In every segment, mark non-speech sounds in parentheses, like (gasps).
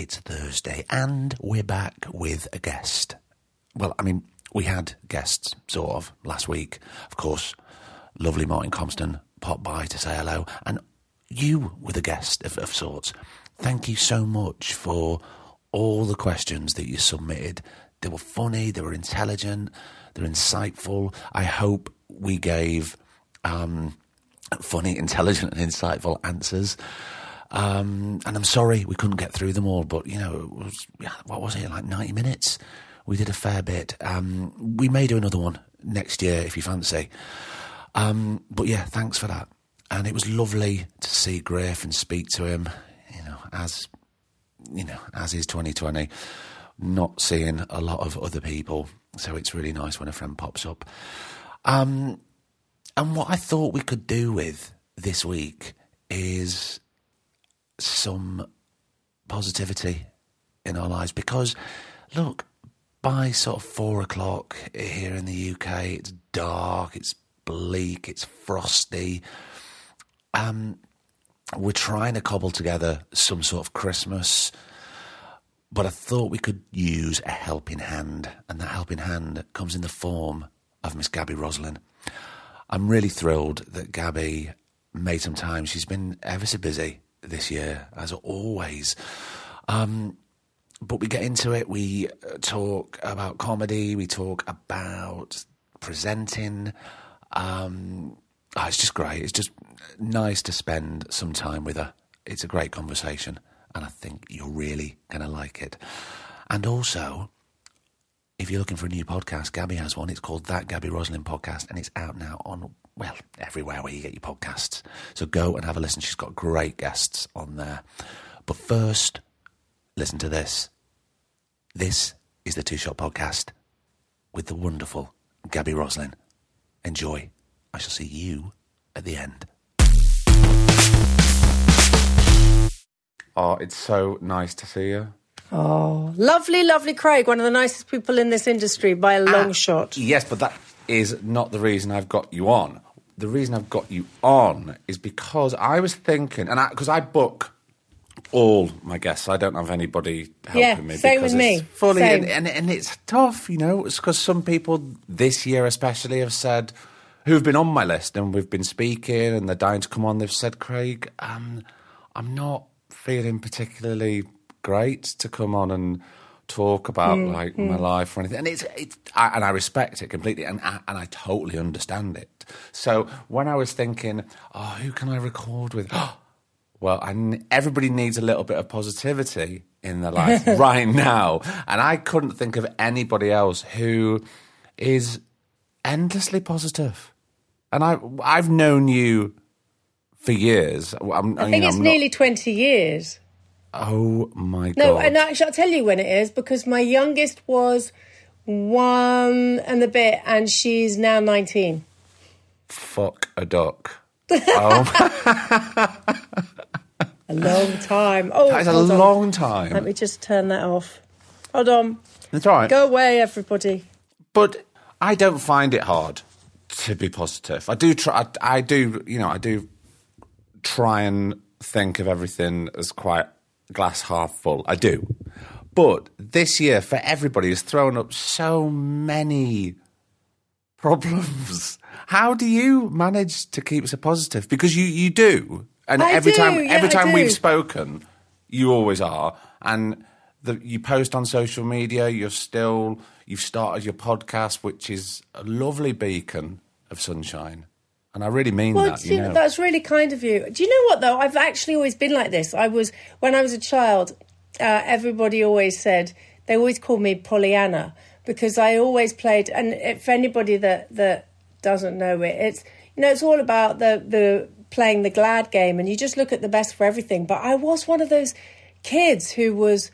It's Thursday, and we're back with a guest. Well, I mean, we had guests, sort of, last week. Of course, lovely Martin Compston popped by to say hello, and you were the guest of, of sorts. Thank you so much for all the questions that you submitted. They were funny, they were intelligent, they're insightful. I hope we gave um, funny, intelligent, and insightful answers. Um, and I'm sorry we couldn't get through them all, but you know, it was what was it like 90 minutes? We did a fair bit. Um, we may do another one next year if you fancy. Um, but yeah, thanks for that. And it was lovely to see Griff and speak to him. You know, as you know, as is 2020, not seeing a lot of other people, so it's really nice when a friend pops up. Um, and what I thought we could do with this week is some positivity in our lives because, look, by sort of four o'clock here in the UK, it's dark, it's bleak, it's frosty. Um, we're trying to cobble together some sort of Christmas, but I thought we could use a helping hand, and that helping hand comes in the form of Miss Gabby Roslin. I'm really thrilled that Gabby made some time. She's been ever so busy this year, as always. Um, but we get into it. We uh, talk about comedy. We talk about presenting. Um, oh, it's just great. It's just nice to spend some time with her. It's a great conversation, and I think you're really going to like it. And also, if you're looking for a new podcast, Gabby has one. It's called That Gabby Roslin Podcast, and it's out now on, well, everywhere where you get your podcasts. So go and have a listen. She's got great guests on there. But first, listen to this. This is the Two Shot Podcast with the wonderful Gabby Roslin. Enjoy. I shall see you at the end. Oh, it's so nice to see you. Oh, lovely, lovely Craig, one of the nicest people in this industry by a long Ah, shot. Yes, but that is not the reason I've got you on. The reason I've got you on is because I was thinking, and because I, book all my guests, I don't have anybody helping Yeah, me. same because with it's me. Fully, and, and, and it's tough, you know. It's because some people this year, especially, have said who've been on my list and we've been speaking and they're dying to come on. They've said, Craig, um, I'm not feeling particularly great to come on and talk about Mm, like my life or anything. And it's it's I, and I respect it completely, and I, and I totally understand it. So when I was thinking, oh, who can I record with? (gasps) Well, I everybody needs a little bit of positivity in their life (laughs) right now, and I couldn't think of anybody else who is endlessly positive. And I I've known you for years. I'm, I think it's nearly 20 years. Oh my No, god! No, and actually, I'll tell you when it is because my youngest was one and a bit, and she's now 19. Fuck a duck. Oh, (laughs) A long time. Oh, that is a on. long time. Let me just turn that off. Hold on. That's all right. Go away, everybody. But I don't find it hard to be positive. I do try. I, I do. You know, I do try and think of everything as quite glass half full. I do. But this year, for everybody, has thrown up so many problems. How do you manage to keep so positive? Because you, you do, and I every do, time yeah, every I time do. we've spoken, you always are, and the, you post on social media. You're still you've started your podcast, which is a lovely beacon of sunshine, and I really mean Well, that. You you- know, that's really kind of you. Do you know what though? I've actually always been like this. I was when I was a child. Uh, everybody always said they always called me Pollyanna because I always played. And if anybody that that doesn't know it, it's you know it's all about the the playing the glad game, and you just look at the best for everything. But I was one of those kids who was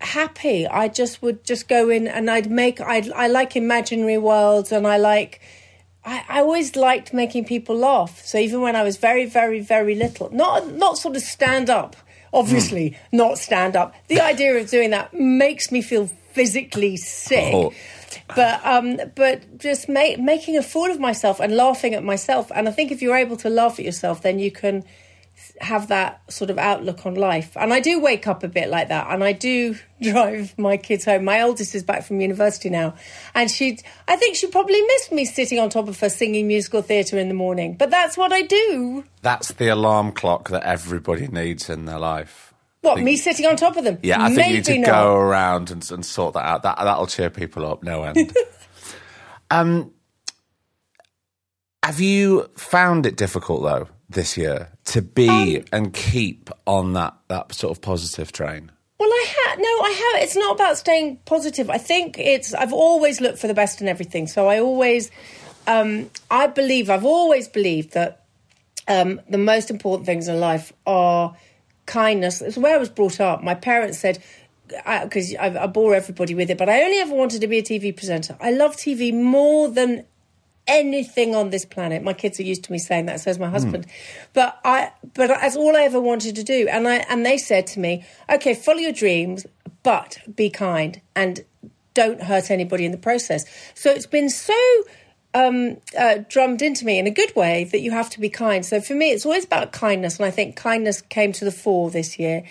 happy. I just would just go in and I'd make. I I like imaginary worlds, and I like. I, I always liked making people laugh. So even when I was very, very, very little, not not sort of stand up. Obviously, Hmm. not stand up. The idea of doing that makes me feel physically sick. Oh. But um, but just ma- making a fool of myself and laughing at myself. And I think if you're able to laugh at yourself, then you can have that sort of outlook on life. And I do wake up a bit like that. And I do (laughs) drive my kids home. My oldest is back from university now. And she, I think she probably missed me sitting on top of her singing musical theatre in the morning. But that's what I do. That's the alarm clock that everybody needs in their life. What, me sitting on top of them? Yeah, I think Maybe you need to not. go around and, and sort that out. That that'll cheer people up, no end. (laughs) um, have you found it difficult though this year to be Um, and keep on that that sort of positive train? Well, I had no, I have. It's not about staying positive. I think it's. I've always looked for the best in everything. So I always, um, I believe. I've always believed that um, the most important things in life are kindness. It's where I was brought up. My parents said. Because I, I bore everybody with it, but I only ever wanted to be a TV presenter. I love TV more than anything on this planet. My kids are used to me saying that, says my hmm. husband. But I but that's all I ever wanted to do. And I and they said to me, Okay, follow your dreams, but be kind and don't hurt anybody in the process. So it's been so um, uh, drummed into me in a good way that you have to be kind. So for me, it's always about kindness, and I think kindness came to the fore this year.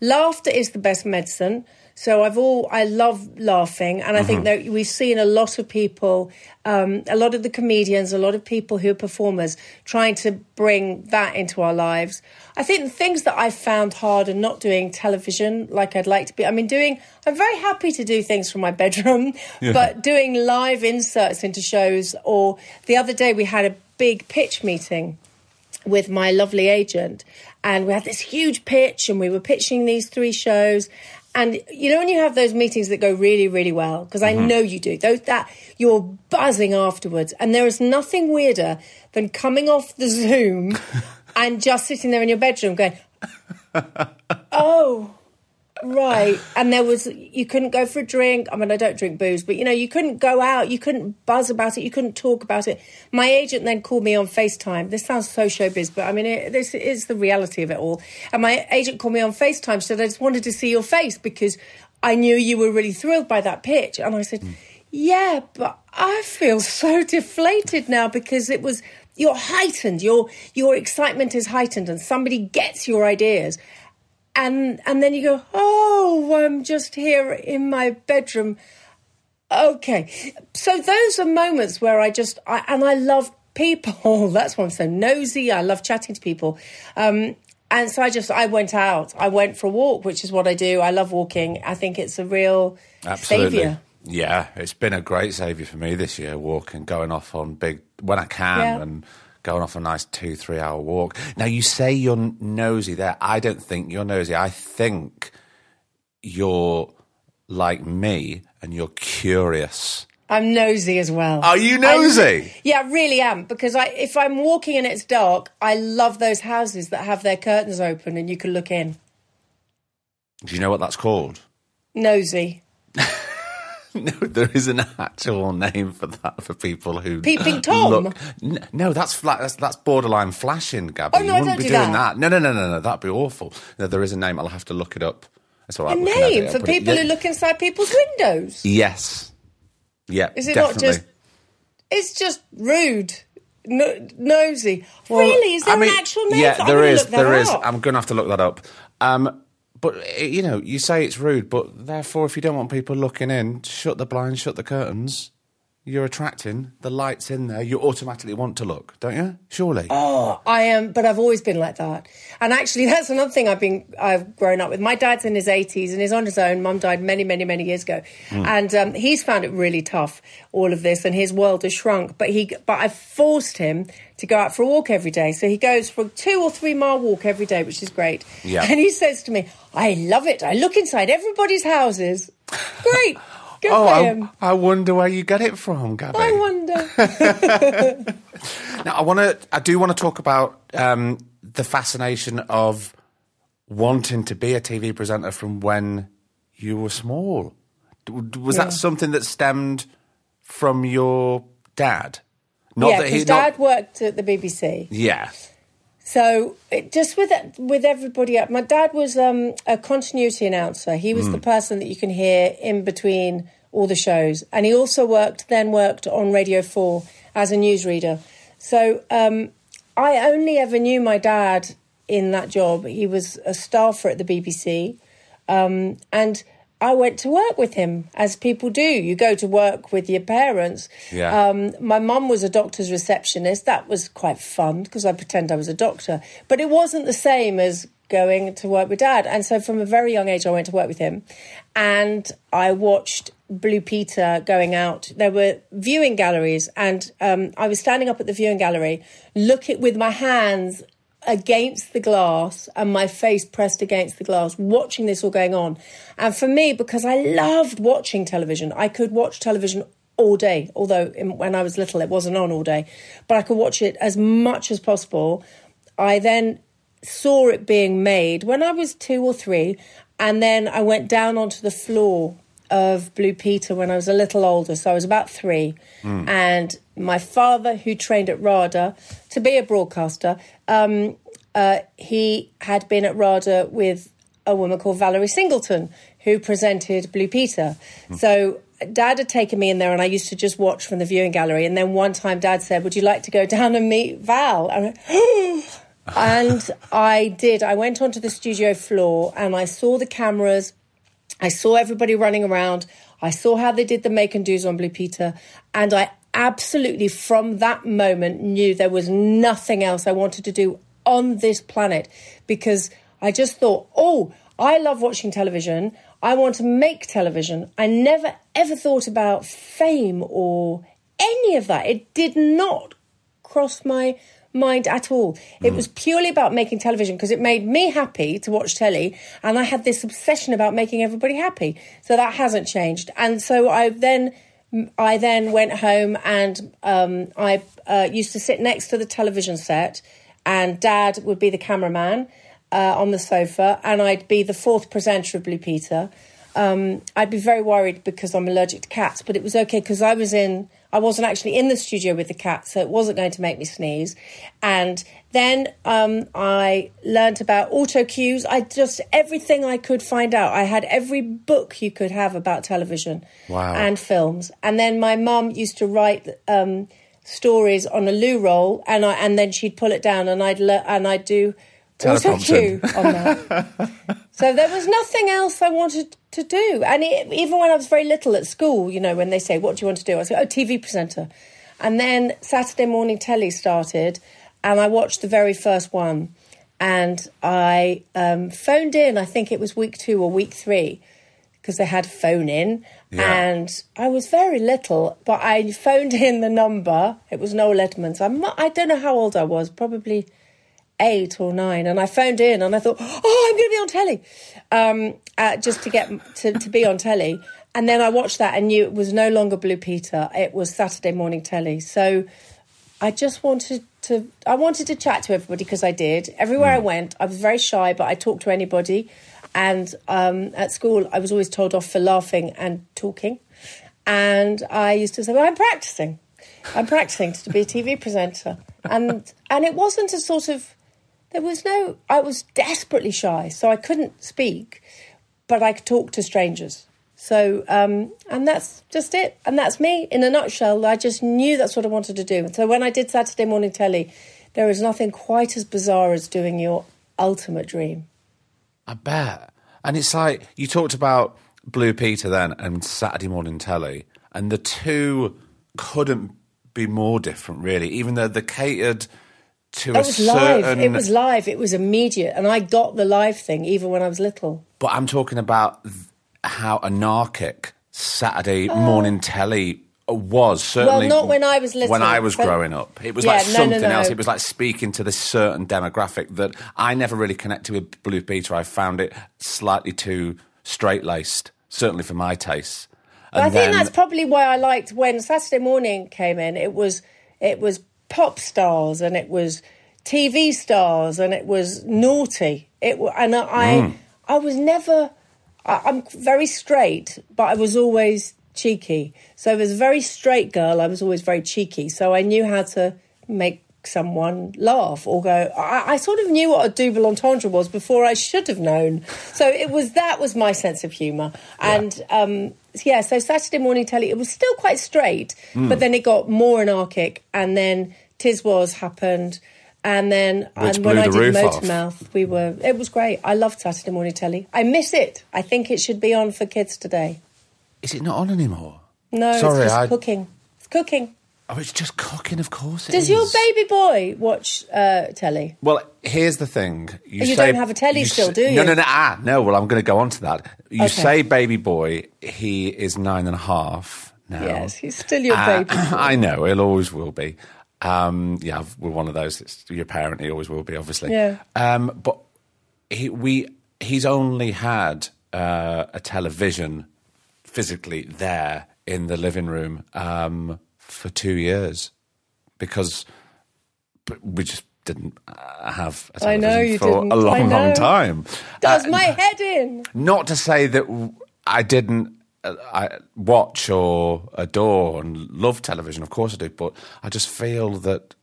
Laughter is the best medicine. So I've all I love laughing, and I think that we've seen a lot of people, um, a lot of the comedians, a lot of people who are performers trying to bring that into our lives. I think the things that I've found hard are not doing television like I'd like to be. I mean, doing I'm very happy to do things from my bedroom, but doing live inserts into shows. Or the other day we had a big pitch meeting with my lovely agent and we had this huge pitch and we were pitching these three shows and you know when you have those meetings that go really really well? Because i mm-hmm. know you do. Those that you're buzzing afterwards. And there is nothing weirder than coming off the zoom (laughs) and just sitting there in your bedroom going oh Right. And there was, you couldn't go for a drink. I mean, I don't drink booze, but you know, you couldn't go out, you couldn't buzz about it, you couldn't talk about it. My agent then called me on FaceTime. This sounds so showbiz, but I mean, it, this is the reality of it all. And my agent called me on FaceTime, said, I just wanted to see your face because I knew you were really thrilled by that pitch. And I said, yeah, but I feel so deflated now because it was, you're heightened, your, your excitement is heightened and somebody gets your ideas and and then you go, oh, I'm just here in my bedroom. Okay, so those are moments where I just I, and I love people. (laughs) That's why I'm so nosy. I love chatting to people. Um, and so I just I went out. I went for a walk, which is what I do. I love walking. I think it's a real Absolutely. savior. Yeah, it's been a great saviour for me this year, walking, going off on big, when I can, Yeah. and going off a nice two, three hour walk. Now, you say you're nosy there. I don't think you're nosy. I think you're like me and you're curious. I'm nosy as well. Are you I- nosy? yeah, I really am because I if I'm walking and it's dark, I love those houses that have their curtains open and you can look in. Do you know what that's called? Nosy. (laughs) No, there is an actual name for that for people who Peeping (gasps) Tom? Look, N- no, that's fla- that's that's borderline flashing, Gabby. Oh, no, you wouldn't don't be do doing that. that. No, no, no, no, no. That'd be awful. No, there is a name. I'll have to look it up. That's all A right. add name it. for it- people yeah. who look inside people's windows. Yes. Yeah. Is it definitely. not just? It's just rude, no, nosy. really? Is there I mean, an actual name? Yeah, there is. There up. I'm going to have to look that up. Um, but eh, you know, you say it's rude, but therefore, if you don't want people looking in, shut the blinds, shut the curtains. You're attracting the lights in there. You automatically want to look, don't you? Surely. Oh, I am, but I've always been like that. And actually, (laughs) that's another thing I've been, I've grown up with. My dad's in his 80s and he's on his own. Mum died many, many, many years ago, and um, he's found it really tough. All of this, and his world has shrunk. But he, but I've forced him to go out for a walk every day. So he goes for a two or three mile walk every day, which is great. Yeah. And he says to me, "I love it. I look inside everybody's houses. (laughs) Great, good oh, I, him." I wonder where you get it from, Gabby. I wonder. (laughs) (laughs) Now, I want to. I do want to talk about um, the fascination of wanting to be a TV presenter from when you were small. Was that something that stemmed from your dad? Not yeah, that he. not- Dad worked at the BBC. yeah. So it, just with with everybody up, my dad was um, a continuity announcer. He was the person that you can hear in between all the shows, and he also worked then worked on Radio Four as a newsreader. So um, I only ever knew my dad in that job. He was a staffer at the BBC, um, and I went to work with him, as people do. You go to work with your parents. Yeah. Um, my mum was a doctor's receptionist. That was quite fun because I pretend I was a doctor. But it wasn't the same as going to work with dad. And so from a very young age, I went to work with him. And I watched Blue Peter going out. There were viewing galleries, and um, I was standing up at the viewing gallery, look looking with my hands against the glass and my face pressed against the glass, watching this all going on. And for me, because I loved watching television, I could watch television all day, although in, when I was little it wasn't on all day, but I could watch it as much as possible. I then saw it being made when I was two or three, and then I went down onto the floor of Blue Peter when I was a little older, so I was about three. Hmm. And my father, who trained at RADA to be a broadcaster, um, uh, he had been at RADA with a woman called Valerie Singleton, who presented Blue Peter. So Dad had taken me in there, and I used to just watch from the viewing gallery. And then one time, Dad said, "Would you like to go down and meet Val?" I went, (gasps) and I did. I went onto the studio floor, and I saw the cameras. I saw everybody running around. I saw how they did the make and do's on Blue Peter. And I absolutely, from that moment, knew there was nothing else I wanted to do on this planet because I just thought, oh, I love watching television. I want to make television. I never ever thought about fame or any of that. It did not cross my mind at all. It hmm. was purely about making television because it made me happy to watch telly, and I had this obsession about making everybody happy. So that hasn't changed. And so I then. I then went home and um, I uh, used to sit next to the television set, and Dad would be the cameraman uh, on the sofa, and I'd be the fourth presenter of Blue Peter. Um, I'd be very worried because I'm allergic to cats, but it was okay because I was in. I wasn't actually in the studio with the cat, so it wasn't going to make me sneeze. And then um, I learned about auto cues. I just everything I could find out. I had every book you could have about television Wow. and films. And then my mum used to write um, stories on a loo roll, and I and then she'd pull it down, and I'd le- and I'd do auto cue on that. (laughs) so there was nothing else I wanted to do. And it, even when I was very little at school, you know, when they say, "What do you want to do?" I said, "Oh, TV presenter." And then Saturday morning telly started, and I watched the very first one. And I um, phoned in. I think it was week two or week three because they had phone in. Yeah. And I was very little, but I phoned in the number. It was Noel Edmonds. I'm, I don't know how old I was, probably eight or nine. And I phoned in and I thought, oh, I'm going to be on telly, um, uh, just to get to, to be on telly. And then I watched that and knew it was no longer Blue Peter. It was Saturday morning telly. So I just wanted to I wanted to chat to everybody because I did. Everywhere I went, I was very shy, but I talked to anybody. And um, at school, I was always told off for laughing and talking. And I used to say, "Well, I'm practicing. I'm practicing to be a TV presenter." And and it wasn't a sort of there was no. I was desperately shy, so I couldn't speak, but I could talk to strangers. So, um, and that's just it. And that's me in a nutshell. I just knew that's what I wanted to do. So when I did Saturday morning telly, there is nothing quite as bizarre as doing your ultimate dream. I bet. And it's like you talked about Blue Peter then and Saturday morning telly, and the two couldn't be more different, really. Even though the catered to It was live. It was live. It was immediate. And I got the live thing even when I was little. But I'm talking about how anarchic Saturday morning oh. telly was. Certainly, Oh. not when I was little, When I was growing up, it was Yeah, like no, no, something no. else. It was like speaking to this certain demographic that I never really connected with Blue Peter. I found it slightly too straight laced, certainly for my tastes. But I And think then- that's probably why I liked when Saturday morning came in. It was it was pop stars and it was TV stars and it was naughty. It and I Mm. I was never I, I'm very straight, but I was always cheeky. So as a very straight girl, I was always very cheeky. So I knew how to make someone laugh or go. I, I sort of knew what a double entendre was before I should have known. So it was that was my sense of humour. And um, yeah, so Saturday morning telly, it was still quite straight, but then it got more anarchic, and then Tiswas happened. And then, Which and when blew I did. Motormouth, we were. It was great. I loved Saturday morning telly. I miss it. I think it should be on for kids today. Is it not on anymore? No, Sorry, it's just I- cooking. It's cooking. Oh, it's just cooking, of course. it Does your baby boy watch uh, telly? Well, here's the thing. You, You say, don't have a telly still, s- do you? no, no. No. Ah, no. Well, I'm going to go on to that. You Okay. say baby boy. He is nine and a half now. Yes, he's still your Uh, baby. (clears throat) I know. He'll always will be. Um, yeah, we're one of those. It's your parent. He always will be, obviously. Yeah. Um, but he, we, he's only had uh, a television physically there in the living room um, for two years because we just didn't have a I television know you for didn't. a long, I long time. Does Uh, my head in? not to say that I didn't uh, I watch or adore and love television. Of course I do, but I just feel that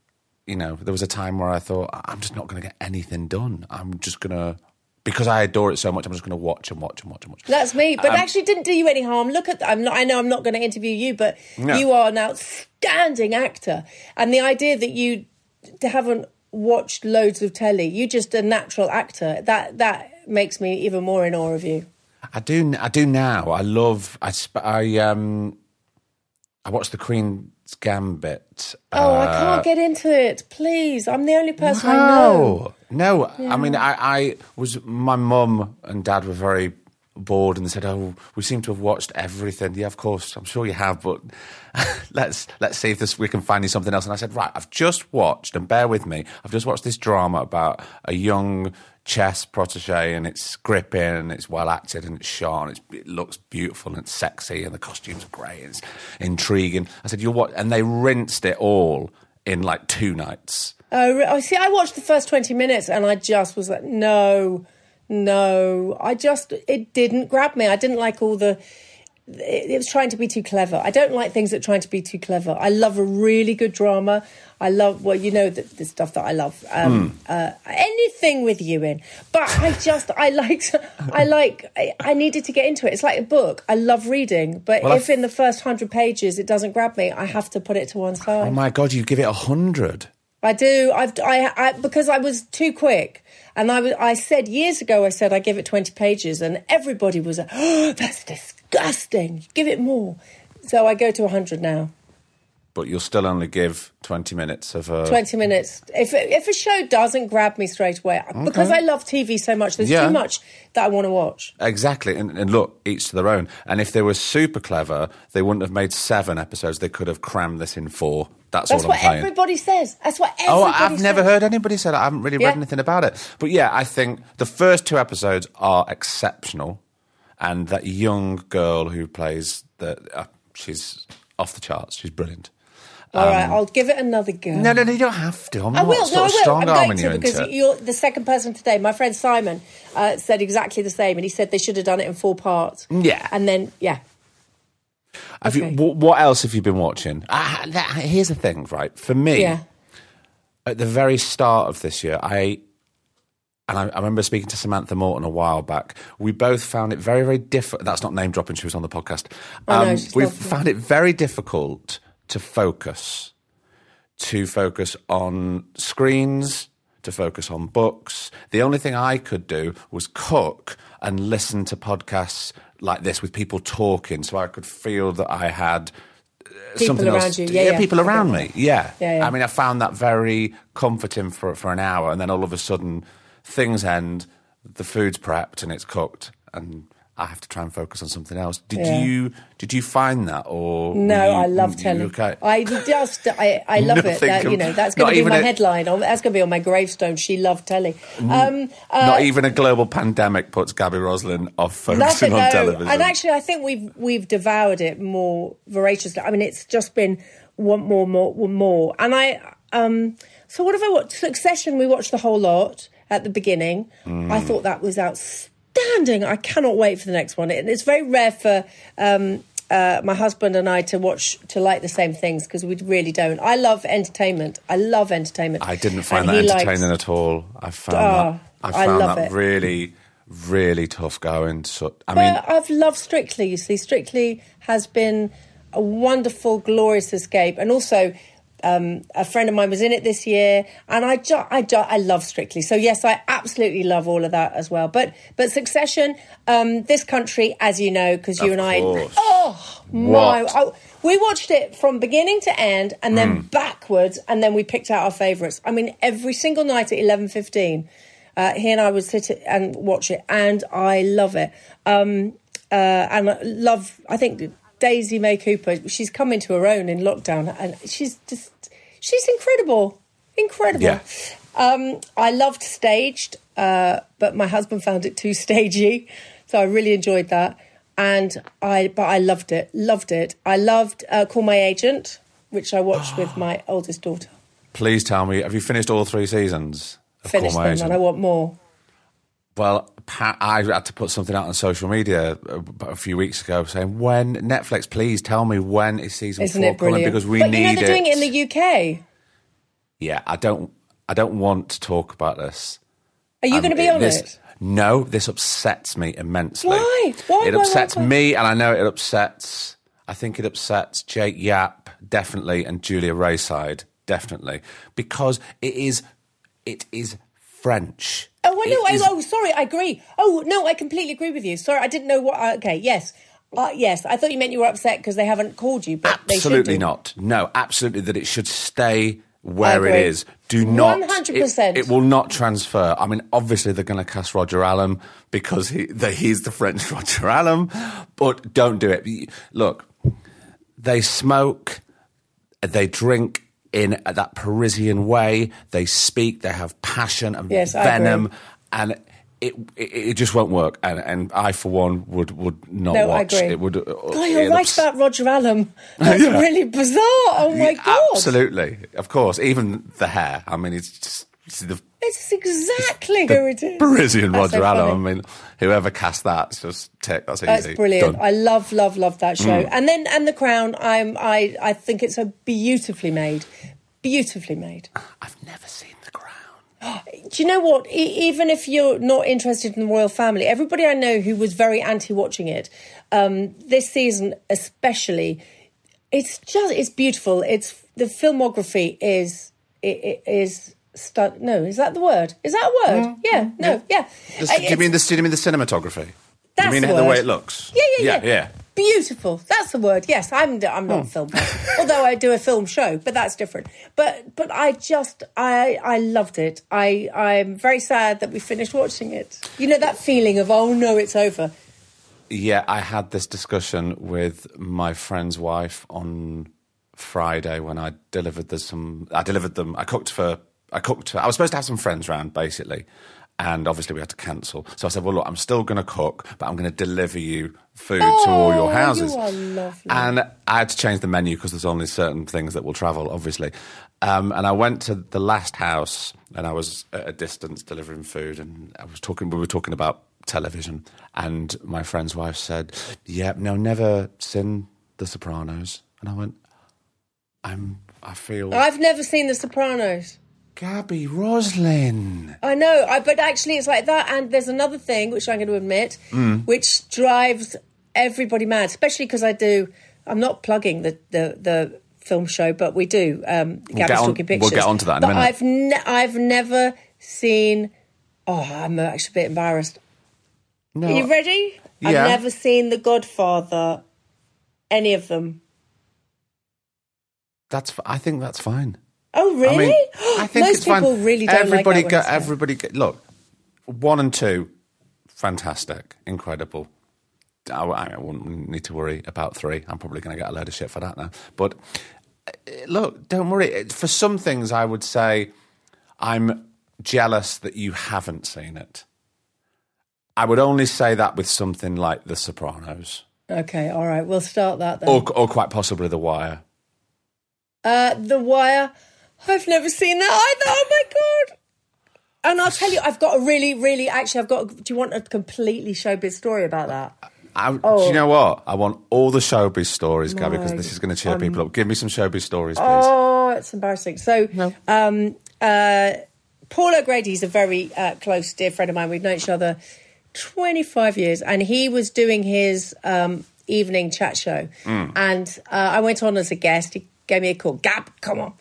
you know there was a time where I thought I'm just not going to get anything done. I'm just going to because I adore it so much. I'm just going to watch and watch and watch and watch. That's me. Um, But actually, didn't do you any harm. Look at. that. I'm not, I know I'm not going to interview you, but No. you are an outstanding actor, and the idea that you haven't watched loads of telly, you're just a natural actor. That that makes me even more in awe of you. I do. I do now. I love. I. I um. I watched the Queen's Gambit. Oh, I uh, can't get into it. Please, I'm the only person I know. No, no. I mean, I, I was. My mum and dad were very bored, and they said, "Oh, we seem to have watched everything." Yeah, of course. I'm sure you have, but (laughs) let's let's see if this we can find you something else. And I said, "Right, I've just watched, and bear with me. I've just watched this drama about a young chess protege, and it's gripping, and it's well acted, and it's shot, and it's, it looks beautiful, and it's sexy, and the costumes are great, and it's intriguing." I said, "You're what?" And they rinsed it all in like two nights. Oh, re- oh, see, I watched the first 20 minutes and I just was like, no, no. I just, it didn't grab me. I didn't like all the, it, it was trying to be too clever. I don't like things that are trying to be too clever. I love a really good drama. I love, well, you know, the, the stuff that I love. Um, uh, anything with you in. But I just, I like, I like, I, I needed to get into it. It's like a book. I love reading. But Well, I if in the first 100 pages it doesn't grab me, I have to put it to one side. Oh my god, you give it a hundred. I do. I've I, I because I was too quick, and I. I said years ago. I said I give it twenty pages, and everybody was like, "Oh, (gasps) that's disgusting. Give it more." So I go to hundred now. But you'll still only give twenty minutes of a. Twenty minutes. If if a show doesn't grab me straight away, because I love TV so much, there's Yeah. too much that I want to watch. Exactly, and, and look, each to their own. And if they were super clever, they wouldn't have made seven episodes. They could have crammed this in four. That's, That's I'm what everybody says. That's what Oh. I've never heard anybody say that. I haven't really read Yeah. anything about it. But yeah, I think the first two episodes are exceptional, and that young girl who plays the uh, she's off the charts. She's brilliant. All right, I'll give it another go. No, no, no, you don't have to. I'm I not will. sort No, I of will. strong I'm going arming to you because into you're the second person today. My friend Simon uh, said exactly the same, and he said they should have done it in four parts. Yeah. and then yeah, Have you, Okay. wh- what else have you been watching? Ah, that- here's the thing, right? For me, yeah. at the very start of this year, I and I, I remember speaking to Samantha Morton a while back. We both found it very, very difficult. That's not name dropping; she was on the podcast. I know, she's we found it very difficult to focus, to focus on screens, to focus on books. The only thing I could do was cook and listen to podcasts like this with people talking, so I could feel that I had uh, People something around else. you. to- Yeah, yeah. people around me. Yeah. Yeah, yeah. I mean, I found that very comforting for for an hour, and then all of a sudden, things end. The food's prepped and it's cooked, and I have to try and focus on something else. Did Yeah. you did you find that, or No, you- I love telly. Okay. I just, I, I (laughs) love it. That, you know, that's going to be my a- headline. That's going to be on my gravestone. She loved telly. Mm. Um, uh, Not even a global pandemic puts Gabby Roslin off focusing (laughs) on no. television. And actually, I think we've we've devoured it more voraciously. I mean, it's just been one more, more, more. And I, um, so what have I watched? Succession. We watched the whole lot at the beginning. Mm. I thought that was outstanding. I cannot wait for the next one. It, it's very rare for um, uh, my husband and I to watch to like the same things because we really don't. I love entertainment. I love entertainment. I didn't find And that entertaining likes- at all. I found Oh, that I I found love that it. really, really tough going. So I mean, I've loved Strictly. You see, Strictly has been a wonderful, glorious escape, and also. Um, a friend of mine was in it this year, and I, ju- I, ju- I love Strictly. So yes, I absolutely love all of that as well. But but Succession, um, this country, as you know, because you Of and I, oh my, I- we watched it from beginning to end, and then Hmm. backwards, and then we picked out our favourites. I mean, every single night at eleven fifteen, uh, he and I would sit and watch it, and I love it. Um, uh, and I love. I think Daisy May Cooper. She's come into her own in lockdown, and she's just she's incredible, incredible. Yeah. Um, I loved staged, uh, but my husband found it too (laughs) stagey, so I really enjoyed that. And I, but I loved it, loved it. I loved uh, Call My Agent, which I watched with (gasps) my oldest daughter. please tell me, have you finished all three seasons? of Finished Call My them, Agent? and I want more. Well, I had to put something out on social media a few weeks ago saying, "When Netflix, please tell me when is season Isn't four coming because we but need you know they're doing it in the UK. yeah, I don't, I don't want to talk about this. Are you Um, going to be on this- it? No, this upsets me immensely. Why? Why, It why, upsets why, why? me, and I know it upsets. I think it upsets Jake Yap definitely, and Julia Raeside definitely, because it is, it is French. Oh, I know. It I, oh, sorry, I agree. Oh, no, I completely agree with you. Sorry, I didn't know what. Uh, okay, yes. Uh, yes, I thought you meant you were upset because they haven't called you, but Absolutely not. No, absolutely that it should stay where it is. Do not. 100%. It, it will not transfer. I mean, obviously they're going to cast Roger Allam because he the, he's the French (laughs) Roger Allam, but don't do it. Look, they smoke, they drink in that Parisian way. They speak. They have passion and Yes, venom, and. It, it, it just won't work, and, and I, for one, would would not No, I agree. It would. uh, God, you're it right ups- about Roger Allam. (laughs) That's Yeah. really bizarre. Oh my yeah, god! Absolutely, of course. Even the hair. I mean, it's just it's the exactly who it is. Parisian That's Roger so. I mean, whoever cast that, it's just tick. That's easy. That's brilliant. Done. I love, love, love that show. Mm. And then, and the Crown. I'm, I, I think it's a beautifully made, beautifully made. I've never seen The Crown. (gasps) Do you know what? E- even if you're not interested in the royal family, everybody I know who was very anti-watching it, um, this season especially, it's just it's beautiful. It's the filmography is it, it is stu- No, is that the word? Is that a word? yeah. No. Yeah. The, Uh, do you mean the? Do you mean the cinematography? That's you mean the the way it looks? Yeah, yeah, yeah. yeah, yeah. Beautiful. That's the word. Yes, I'm. I'm not a film although I do a film show, but that's different. But but I just I I loved it. I I'm very sad that we finished watching it. You know that feeling of oh no, it's over. Yeah, I had this discussion with my friend's wife on Friday when I delivered the some. I delivered them. I cooked for. I cooked. I was supposed to have some friends round basically, and obviously we had to cancel. So I said, "Well, look, I'm still going to cook, but I'm going to deliver you food to all your Oh, houses." you. And I had to change the menu because there's only certain things that will travel, obviously. Um, and I went to the last house, and I was at a distance delivering food, and I was talking. We were talking about television, and my friend's wife said, "Yeah, no, never seen The Sopranos." And I went, "I'm. I feel I've never seen The Sopranos. Gabby Roslin." I know, I, but actually it's like that. And there's another thing which I'm going to admit, Mm. which drives everybody mad, especially because I do. I'm not plugging the the, the film show, but we do. Um, Gabby's get on- talking we'll pictures. get onto that in a minute. I've ne- I've never seen. Oh, I'm actually a bit embarrassed. No, Are you ready? Yeah. I've never seen The Godfather. Any of them? that's. I think that's fine. Oh, really? I mean, (gasps) I think Most it's fine. people really don't everybody like that go, everybody go, look. One and two, fantastic, incredible. I, I wouldn't need to worry about three. I'm probably going to get a load of shit for that now. But uh, look, don't worry. For some things, I would say I'm jealous that you haven't seen it. I would only say that with something like The Sopranos, Okay, all right. We'll start that then. or, or quite possibly The Wire. Uh, the Wire. I've never seen that either. Oh my god. And I'll tell you, I've got a really, really, actually, I've got. Do you want a completely showbiz story about that? I, Do Oh. you know what? I want all the showbiz stories, Gabby, because this is going to cheer people up. Give me some showbiz stories, please. Oh, it's embarrassing. So, um, uh, Paul O'Grady's a very uh, close, dear friend of mine. We've known each other 25 years, and he was doing his um, evening chat show. And uh, I went on as a guest. He gave me a call, Gab, come on.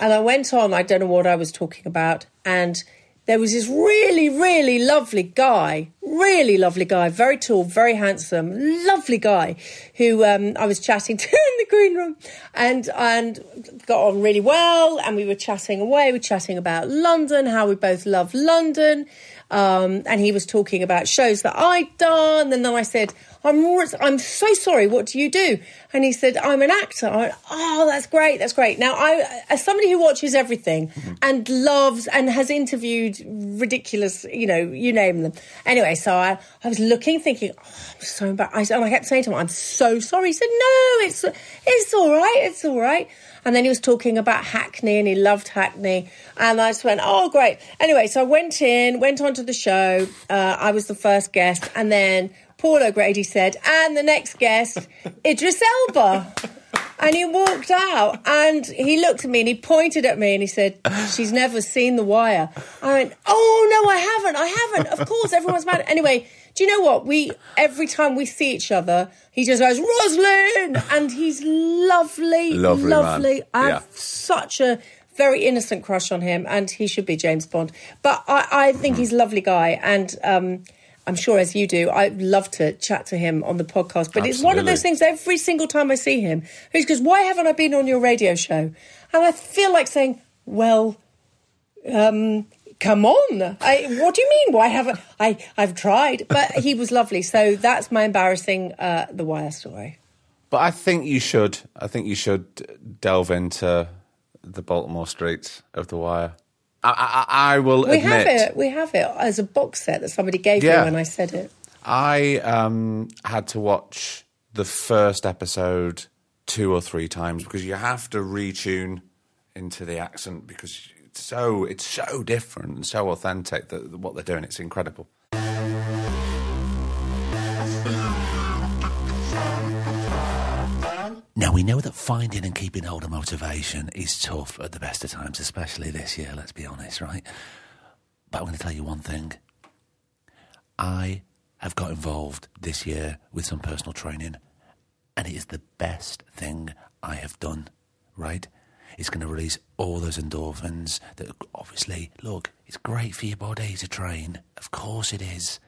And I went on, I don't know what I was talking about. And there was this really, really lovely guy, really lovely guy, very tall, very handsome, lovely guy, who um, I was chatting (laughs) to in the green room, and and got on really well. And we were chatting away, we were chatting about London, how we both love London, um, and he was talking about shows that I'd done. And then I said, I'm I'm so sorry. What do you do? And he said, I'm an actor. I went, oh, that's great. That's great. Now, I, as somebody who watches everything and loves and has interviewed ridiculous, you know, you name them. Anyway, so I, I was looking, thinking, oh, I'm so embarrassed. And I kept saying to him, I'm so sorry. He said, no, it's, it's all right. It's all right. And then he was talking about Hackney and he loved Hackney. And I just went, oh, great. Anyway, so I went in, went onto the show. Uh, I was the first guest. And then Paul O'Grady said, and the next guest, (laughs) Idris Elba. And he walked out and he looked at me and he pointed at me and he said, She's never seen The Wire. I went, Oh, no, I haven't. I haven't. Of course, everyone's mad. Anyway, do you know what? We, every time we see each other, he just goes, Rosalind! (laughs) And he's lovely, Lovely man. lovely. I have such a very innocent crush on him and he should be James Bond. But I, I think he's a lovely guy and, um, I'm sure, as you do, I'd love to chat to him on the podcast. But it's one of those things every single time I see him, he goes, Why haven't I been on your radio show? And I feel like saying, Well, um, come on. I, what do you mean? Why haven't I? I've tried. But he was lovely. So that's my embarrassing uh, The Wire story. But I think you should. I think you should delve into the Baltimore streets of the Wire. I, I, I will We admit, have it. We have it as a box set that somebody gave Yeah. me when I said it. I um, had to watch the first episode two or three times because you have to retune into the accent because it's so it's so different and so authentic that what they're doing. It's incredible. Now, we know that finding and keeping hold of motivation is tough at the best of times, especially this year, let's be honest, right? But I'm going to tell you one thing. I have got involved this year with some personal training, and it is the best thing I have done, right? It's going to release all those endorphins that obviously, look, it's great for your body to train. Of course it is.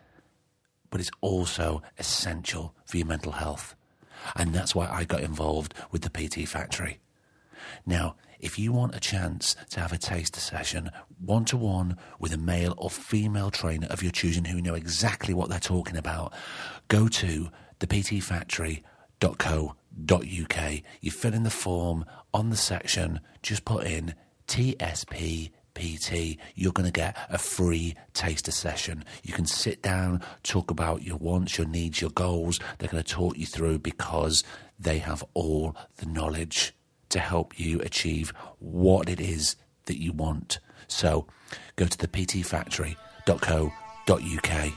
But it's also essential for your mental health. And that's why I got involved with the PT Factory. Now, if you want a chance to have a taster session one to one with a male or female trainer of your choosing who know exactly what they're talking about, go to theptfactory.co.uk. You fill in the form on the section, just put in TSP. PT, you're going to get a free taster session. You can sit down, talk about your wants, your needs, your goals. They're going to talk you through because they have all the knowledge to help you achieve what it is that you want. So go to the theptfactory.co.uk.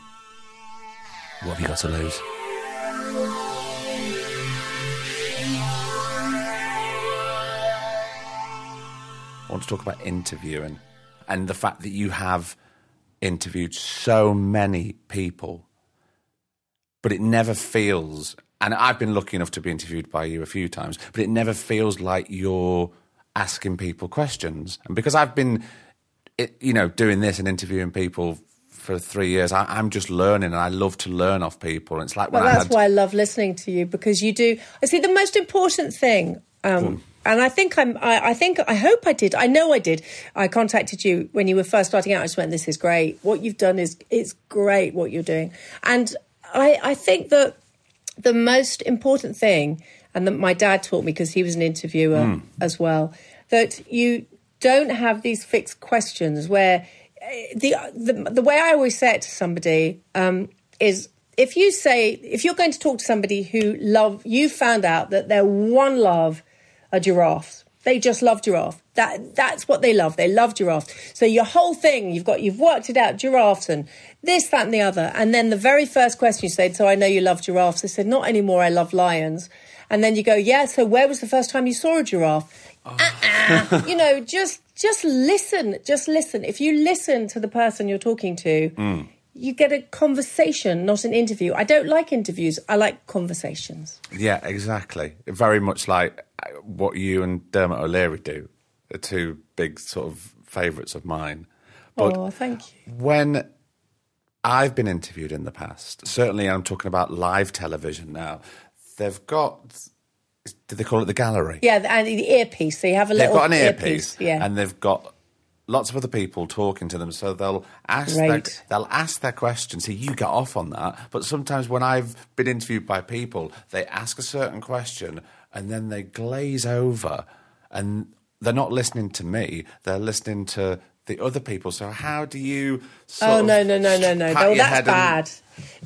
What have you got to lose? I want to talk about interviewing and the fact that you have interviewed so many people, but it never feels, and I've been lucky enough to be interviewed by you a few times, but it never feels like you're asking people questions. And because I've been, you know, doing this and interviewing people for three years, I, I'm just learning and I love to learn off people. And it's like Well, I that's had. why I love listening to you because you do. I see the most important thing, um, and I think I'm. I, I think I hope I did. I know I did. I contacted you when you were first starting out. I just went, "This is great. What you've done is it's great. What you're doing." And I, I think that the most important thing, and that my dad taught me because he was an interviewer as well, that you don't have these fixed questions where eh, the the, the way I always say it to somebody um, is if you say if you're going to talk to somebody who love you found out that their one love are giraffes They just love giraffe. That that's what they love. They love giraffe. So your whole thing, you've got you've worked it out, giraffes and this, that, and the other. And then the very first question you said, "So I know you love giraffes." They said, "Not anymore. I love lions." And then you go, "Yeah." So where was the first time you saw a giraffe? Oh. Uh-uh. (laughs) you know, just just listen. Just listen. If you listen to the person you're talking to. Mm. You get a conversation, not an interview. I don't like interviews. I like conversations. Yeah, exactly. Very much like what you and Dermot O'Leary do, are two big sort of favourites of mine. But oh, thank you. when I've been interviewed in the past, certainly I'm talking about live television now, they've got, did they call it the gallery? Yeah, and the earpiece. So you have a little. They've got an earpiece, Yeah. and they've got lots of other people talking to them, so they'll ask their, Great. they'll ask their questions. See, you get off on that, but sometimes when I've been interviewed by people, they ask a certain question and then they glaze over, and they're not listening to me; they're listening to the other people. So how do you? Oh no no no no no! that's and- bad.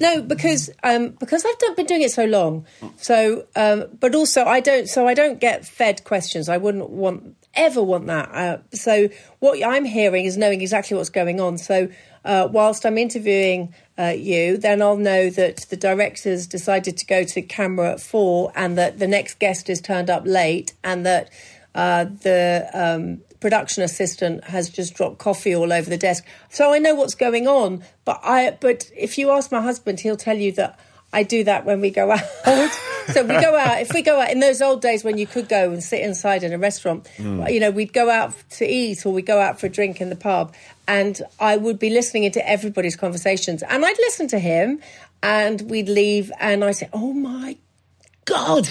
No, because um, because I've done, been doing it so long. So, um, but also I don't. So I don't get fed questions. I wouldn't want ever want that. Uh, so what I'm hearing is knowing exactly what's going on. So uh, whilst I'm interviewing uh, you, then I'll know that the directors decided to go to camera at four, and that the next guest is turned up late, and that uh, the um, production assistant has just dropped coffee all over the desk. So I know what's going on. But I, but if you ask my husband, he'll tell you that I do that when we go out. (laughs) so we go out. If we go out in those old days when you could go and sit inside in a restaurant, hmm. you know, we'd go out to eat or we'd go out for a drink in the pub, and I would be listening into everybody's conversations, and I'd listen to him, and we'd leave, and I say, "Oh my God."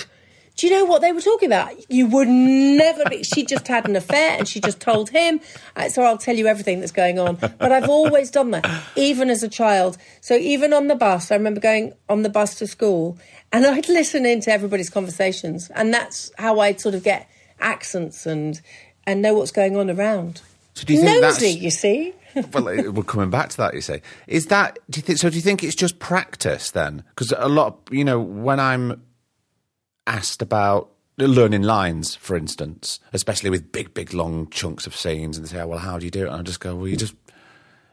Do you know what they were talking about? You would never be. She just had an affair and she just told him. Uh, so I'll tell you everything that's going on. But I've always done that, even as a child. So even on the bus, I remember going on the bus to school and I'd (laughs) listen into everybody's conversations. And that's how I'd sort of get accents and, and know what's going on around. So do you think Nosy, that's you see? (laughs) well, we're coming back to that. You say, is that? Do you think so? Do you think it's just practice then? Because a lot, of, you know, when I'm asked about learning lines, for instance, especially with big, big, long chunks of scenes, and they say, oh, "Well, how do you do it?" And I just go, "Well, you just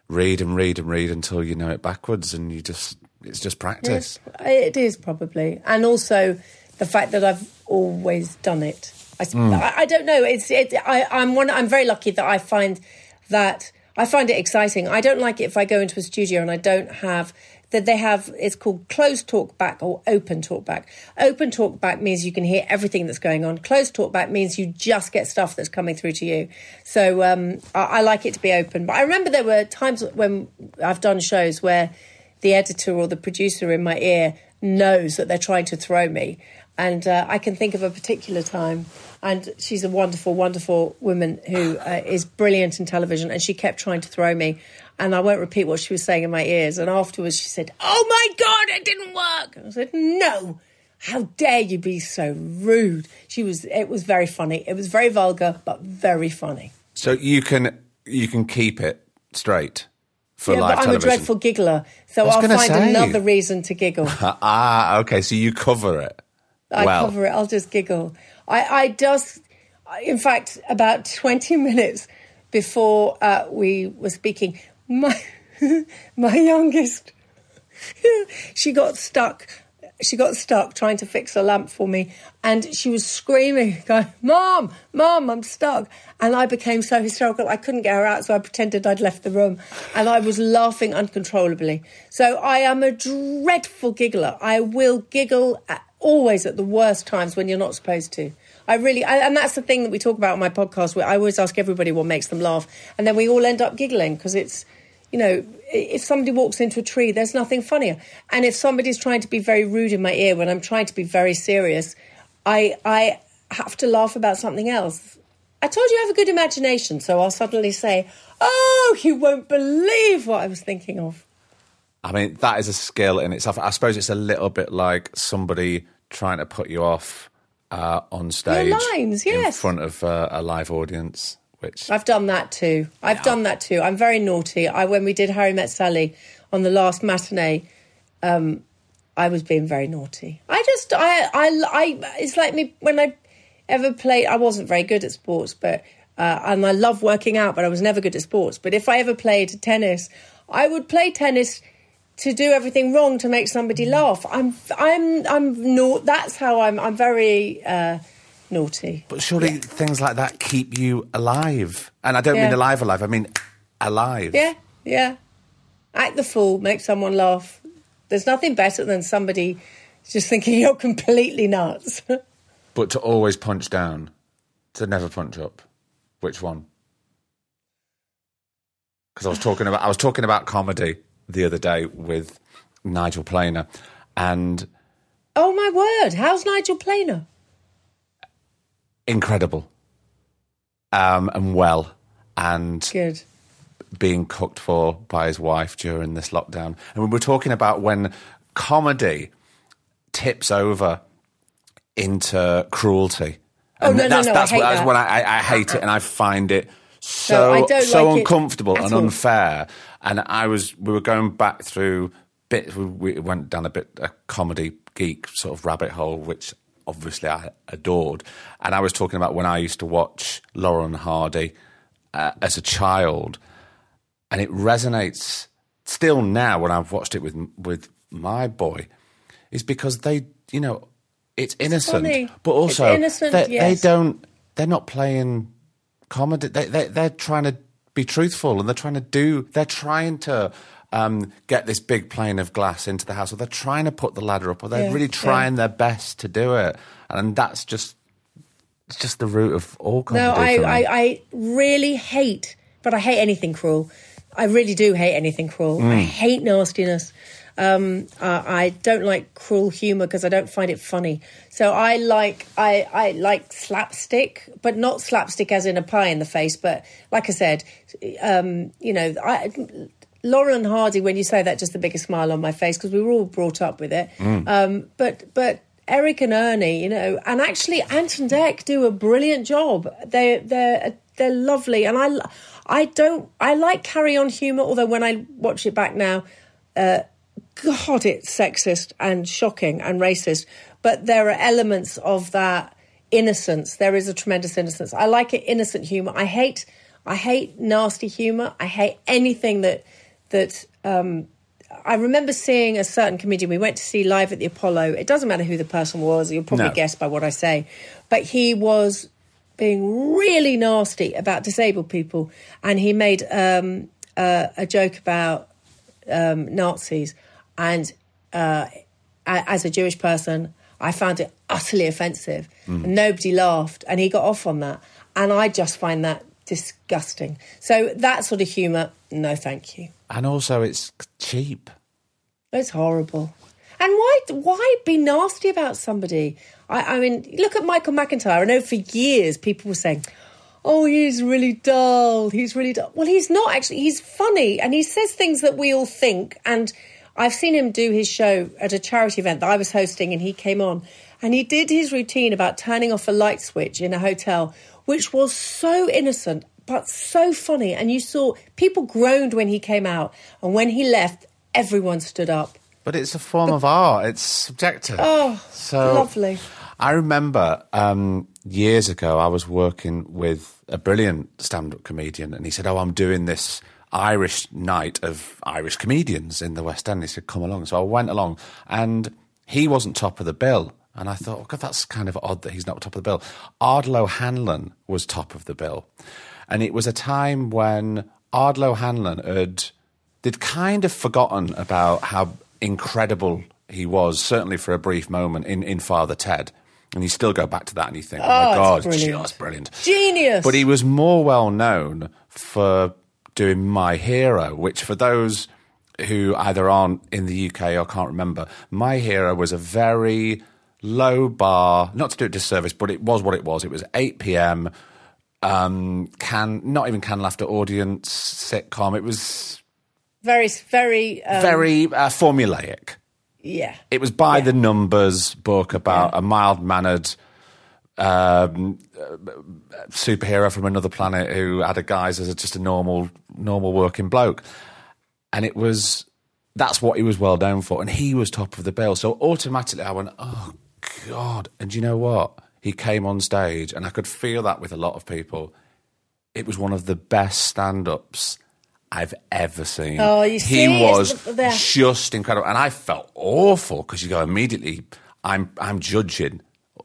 read and read and read until you know it backwards, and you just it's just practice." It is probably, and also the fact that I've always done it. I—I mm. don't know. It's it. I, I'm one. I'm very lucky that I find that I find it exciting. I don't like it if I go into a studio and I don't have that they have. It's called closed talk back or open talk back. Open talk back means you can hear everything that's going on. Closed talk back means you just get stuff that's coming through to you. So um, I, I like it to be open. But I remember there were times when I've done shows where the editor or the producer in my ear knows that they're trying to throw me. And uh, I can think of a particular time, and she's a wonderful, wonderful woman who uh, is brilliant in television, and she kept trying to throw me. And I won't repeat what she was saying in my ears. And afterwards, she said, "Oh my God, it didn't work." I said, "No, how dare you be so rude?" She was. It was very funny. It was very vulgar, but very funny. So you can you can keep it straight for yeah, live but I'm television. a dreadful giggler, so I'll find say. another reason to giggle. (laughs) ah, okay. So you cover it. I well. cover it. I'll just giggle. I, I just, in fact, about 20 (laughs) minutes before uh, we were speaking, my, (laughs) my youngest, (laughs) she got stuck. She got stuck trying to fix a lamp for me, and she was screaming, (laughs) going, "Mom, Mom, I'm stuck!" And I became so hysterical, I couldn't get her out, so I pretended I'd left the room, and I was laughing uncontrollably. So I am a dreadful giggler. I will giggle at, always at the worst times when you're not supposed to. I really, I, and that's the thing that we talk about on my podcast, where I always ask everybody what makes them laugh, and then we all end up giggling because it's you know, if somebody walks into a tree, there's nothing funnier. And if somebody's trying to be very rude in my ear when I'm trying to be very serious, I I have to laugh about something else. I told you I have a good imagination, so I'll suddenly say, "Oh, you won't believe what I was thinking of." I mean, that is a skill in itself. I suppose it's a little bit like somebody trying to put you off uh, on stage lines, in front of uh, a live audience. Which I've done that too. I've done that too. I'm very naughty. I when we did Harry Met Sally on the last matinee, um, I was being very naughty. I just I I I it's like me when I ever played, I wasn't very good at sports, but uh, and I love working out, but I was never good at sports. But if I ever played tennis, I would play tennis to do everything wrong to make somebody laugh. I'm, I'm, I'm not. That's how I'm. I'm very uh, naughty. But surely yeah. things like that keep you alive, and I don't yeah. mean alive, alive. I mean alive. Yeah, yeah. Act the fool, make someone laugh. There's nothing better than somebody just thinking (laughs) you're completely nuts. (laughs) but to always punch down, to never punch up. Which one? Because I was talking about I was talking about comedy the other day with Nigel Planer, and oh my word, how's Nigel Planer? Incredible, um, and well, and good being cooked for by his wife during this lockdown. And we were talking about when comedy tips over into cruelty. Oh, and oh, no, that's, no, no, that's, I what, that. when I, I, hate it and I find it so no, so like uncomfortable and all. unfair. And I was we were going back through bits. We, we went down a bit a comedy geek sort of rabbit hole, which obviously I adored. And I was talking about when I used to watch Laurel and Hardy uh, as a child, and it resonates still now when I've watched it with with my boy, is because they you know it's innocent, it's but also innocent, they, yes. they don't. They're not playing comedy. They, they they're trying to be truthful, and they're trying to do. They're trying to. Um, get this big plane of glass into the house, or they're trying to put the ladder up, or they're yeah, really trying yeah. their best to do it, and that's just it's just the root of all. No, I, I, I really hate, but I hate anything cruel. I really do hate anything cruel. Mm. I hate nastiness. Um, uh, I don't like cruel humour because I don't find it funny. So I like I, I like slapstick, but not slapstick as in a pie in the face. But like I said, um, you know, I, Laurel and Hardy. When you say that, just the biggest smile on my face because we were all brought up with it. Mm. Um, but but Eric and Ernie, you know, and actually Ant and Dec do a brilliant job. They they're they're lovely, and I I don't I like Carry On humour. Although when I watch it back now. Uh, God, it's sexist and shocking and racist. But there are elements of that innocence. There is a tremendous innocence. I like it, innocent humour. I hate, I hate nasty humour. I hate anything that that. Um, I remember seeing a certain comedian. We went to see live at the Apollo. It doesn't matter who the person was. You'll probably no. guess by what I say, but he was being really nasty about disabled people, and he made um, uh, a joke about um, Nazis. And uh, as a Jewish person, I found it utterly offensive. Mm. And nobody laughed, and he got off on that. And I just find that disgusting. So that sort of humour, no, thank you. And also, it's cheap. It's horrible. And why why be nasty about somebody? I, I mean, look at Michael McIntyre. I know for years people were saying, "Oh, he's really dull. He's really dull." Well, he's not actually. He's funny, and he says things that we all think. And I've seen him do his show at a charity event that I was hosting, and he came on and he did his routine about turning off a light switch in a hotel, which was so innocent but so funny. And you saw people groaned when he came out, and when he left, everyone stood up. But it's a form but, of art. It's subjective. Oh, so lovely. I remember um, years ago, I was working with a brilliant stand-up comedian, and he said, "Oh, I'm doing this." Irish night of Irish comedians in the West End. He said, come along. So I went along and he wasn't top of the bill. And I thought, oh, God, that's kind of odd that he's not top of the bill. Ardal O'Hanlon was top of the bill. And it was a time when Ardal O'Hanlon had, they'd kind of forgotten about how incredible he was, certainly for a brief moment in, in Father Ted. And you still go back to that and you think, oh, oh my God, brilliant. just brilliant. Genius. But he was more well known for doing My Hero, which for those who either aren't in the UK or can't remember, My Hero was a very low bar, not to do it disservice, but it was what it was. It was 8 p.m. Um, can not even can laughter audience sitcom. It was very, very, um, very uh, formulaic. Yeah, it was by yeah. the numbers book about yeah. a mild mannered um, superhero from another planet who had a guise as a, just a normal, normal working bloke, and it was that's what he was well known for, and he was top of the bill. So automatically, I went, "Oh God!" And you know what? He came on stage, and I could feel that with a lot of people. It was one of the best stand ups I've ever seen. Oh, you see, he was just incredible, and I felt awful because you go immediately. I'm I'm judging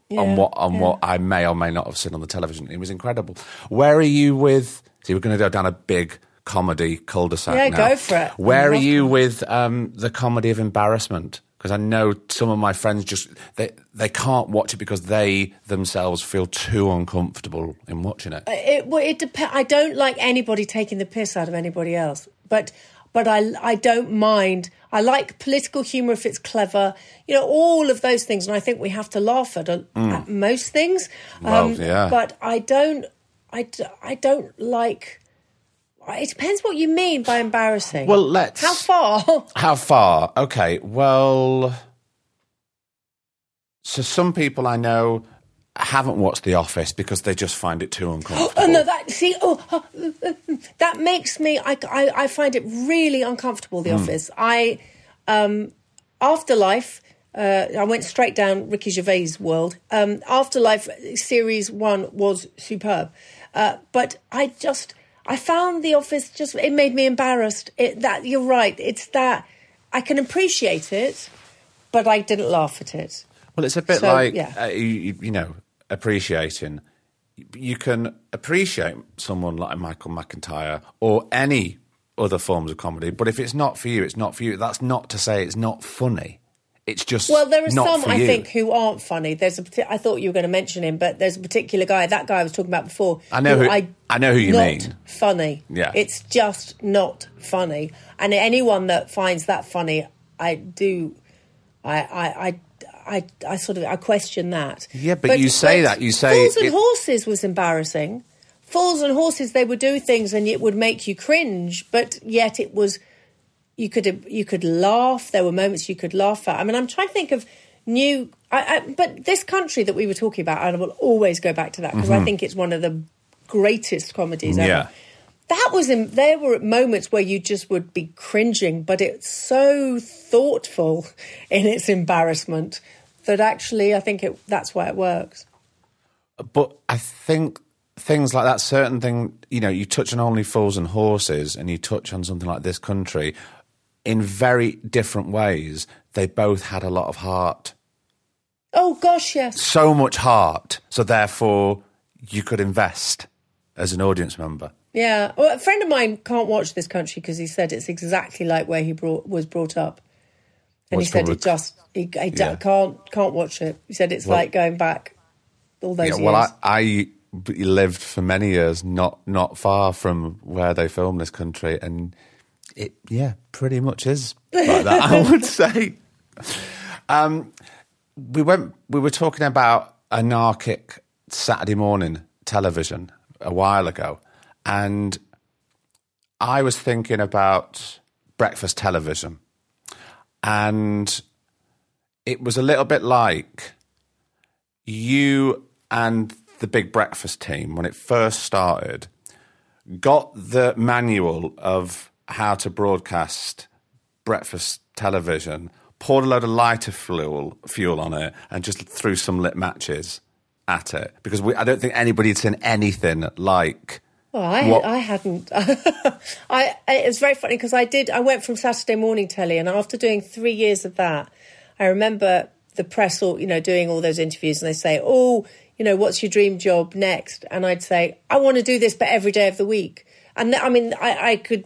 Yeah, on what on yeah. what I may or may not have seen on the television. It was incredible. Where are you with? See, we're going to go down a big comedy cul-de-sac Yeah, now. go for it. Where are Love you with um, the comedy of embarrassment? Because I know some of my friends just they they can't watch it because they themselves feel too uncomfortable in watching it. It, well, it dep- I don't like anybody taking the piss out of anybody else, but but I I don't mind. I like political humour if it's clever. You know, all of those things, and I think we have to laugh at, at most things. Mm. Um, yeah. But I don't. I, I don't like. It depends what you mean by embarrassing. Well, let's. how far? (laughs) How far? Okay, well. So some people I know haven't watched The Office because they just find it too uncomfortable. (gasps) Oh no! That see, oh, oh, (laughs) that makes me. I, I, I find it really uncomfortable. The Office. I, um, Afterlife. Uh, I went straight down Ricky Gervais' world. Um, Afterlife series one was superb, uh, but I just I found The Office just it made me embarrassed. It, that you're right. It's that I can appreciate it, but I didn't laugh at it. Well, it's a bit So, like yeah. uh, you, you- you know appreciating. You can appreciate someone like Michael McIntyre or any other forms of comedy, but if it's not for you, it's not for you. That's not to say it's not funny. It's just Well, there are some I you. think who aren't funny. There's a I thought you were going to mention him, but there's a particular guy. That guy I was talking about before. I know who- I know who you not mean. Funny. Yeah. it's just not funny. And anyone that finds that funny, I do. I I I. I, I sort of I question that. Yeah, but you say that, you say Fools and it- Horses was embarrassing. Fools and Horses, they would do things and it would make you cringe, but yet it was you could you could laugh. There were moments you could laugh at. I mean, I'm trying to think of new. I, I, but this country that we were talking about, and I will always go back to that because I think it's one of the greatest comedies ever. Mm-hmm. Yeah. That was in, there were moments where you just would be cringing, but it's so thoughtful (laughs) in its embarrassment that actually I think it, that's why it works. But I think things like that, certain thing, you know, you touch on only fools and horses, and you touch on something like this country, in very different ways. They both had a lot of heart, Oh gosh, yes. so much heart. So therefore, you could invest as an audience member. Yeah, well, a friend of mine can't watch this country because he said it's exactly like where he brought, was brought up, and Well, he said it just he, he d- Yeah. can't can't watch it. He said it's Well- like going back all those Yeah, years. well, I, I lived for many years not not far from where they filmed this country, and it yeah, pretty much is like that. I (laughs) would say. Um, we went. We were talking about anarchic Saturday morning television a while ago, and I was thinking about breakfast television, and it was a little bit like you and the Big Breakfast team, when it first started, got the manual of how to broadcast breakfast television, poured a load of lighter fuel, fuel on it, and just threw some lit matches at it. Because we, I don't think anybody had seen anything like. Well, I, What- I hadn't. (laughs) I it was very funny because I did. I went from Saturday morning telly, and after doing three years of that, I remember the press, all you know, doing all those interviews, and they say, "Oh, you know, what's your dream job next?" And I'd say, "I want to do this, but every day of the week." And I mean, I, I could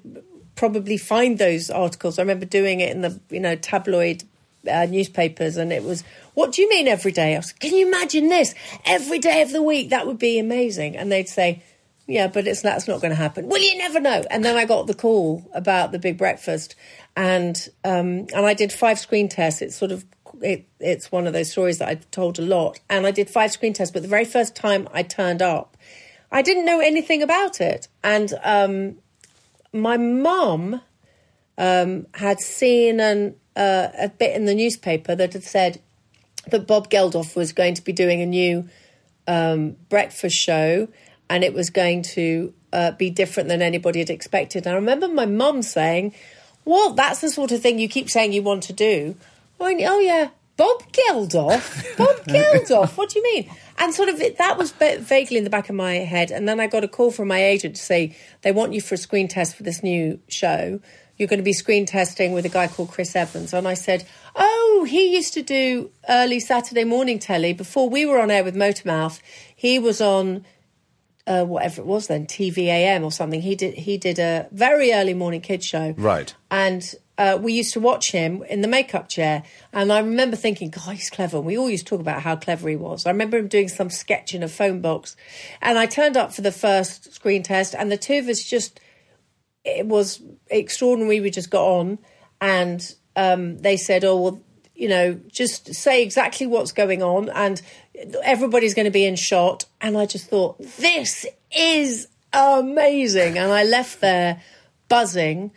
probably find those articles. I remember doing it in the you know tabloid uh, newspapers, and it was, "What do you mean every day?" I was, "Can you imagine this every day of the week? That would be amazing." And they'd say. Yeah, but it's that's not going to happen. Well, you never know. And then I got the call about the big breakfast, and um, and I did five screen tests. It's sort of it, it's one of those stories that I've told a lot. And I did five screen tests, but the very first time I turned up, I didn't know anything about it. And um, my mum um, had seen an, uh, a bit in the newspaper that had said that Bob Geldof was going to be doing a new um, breakfast show and it was going to uh, be different than anybody had expected. And I remember my mum saying, Well, that's the sort of thing you keep saying you want to do. Went, oh, yeah. Bob Geldof? Bob (laughs) Geldof? What do you mean? And sort of it, that was va- vaguely in the back of my head. And then I got a call from my agent to say, they want you for a screen test for this new show. You're going to be screen testing with a guy called Chris Evans. And I said, Oh, he used to do early Saturday morning telly before we were on air with Motormouth. He was on uh, whatever it was then, TVAM or something. He did he did a very early morning kids show, Right. And uh, we used to watch him in the makeup chair, and I remember thinking, God, he's clever. And we all used to talk about how clever he was. I remember him doing some sketch in a phone box, and I turned up for the first screen test, and the two of us just it was extraordinary. We just got on, and um, they said, "Oh well, you know, just say exactly what's going on, and everybody's going to be in shot." And I just thought, "This is amazing!" And I left there buzzing,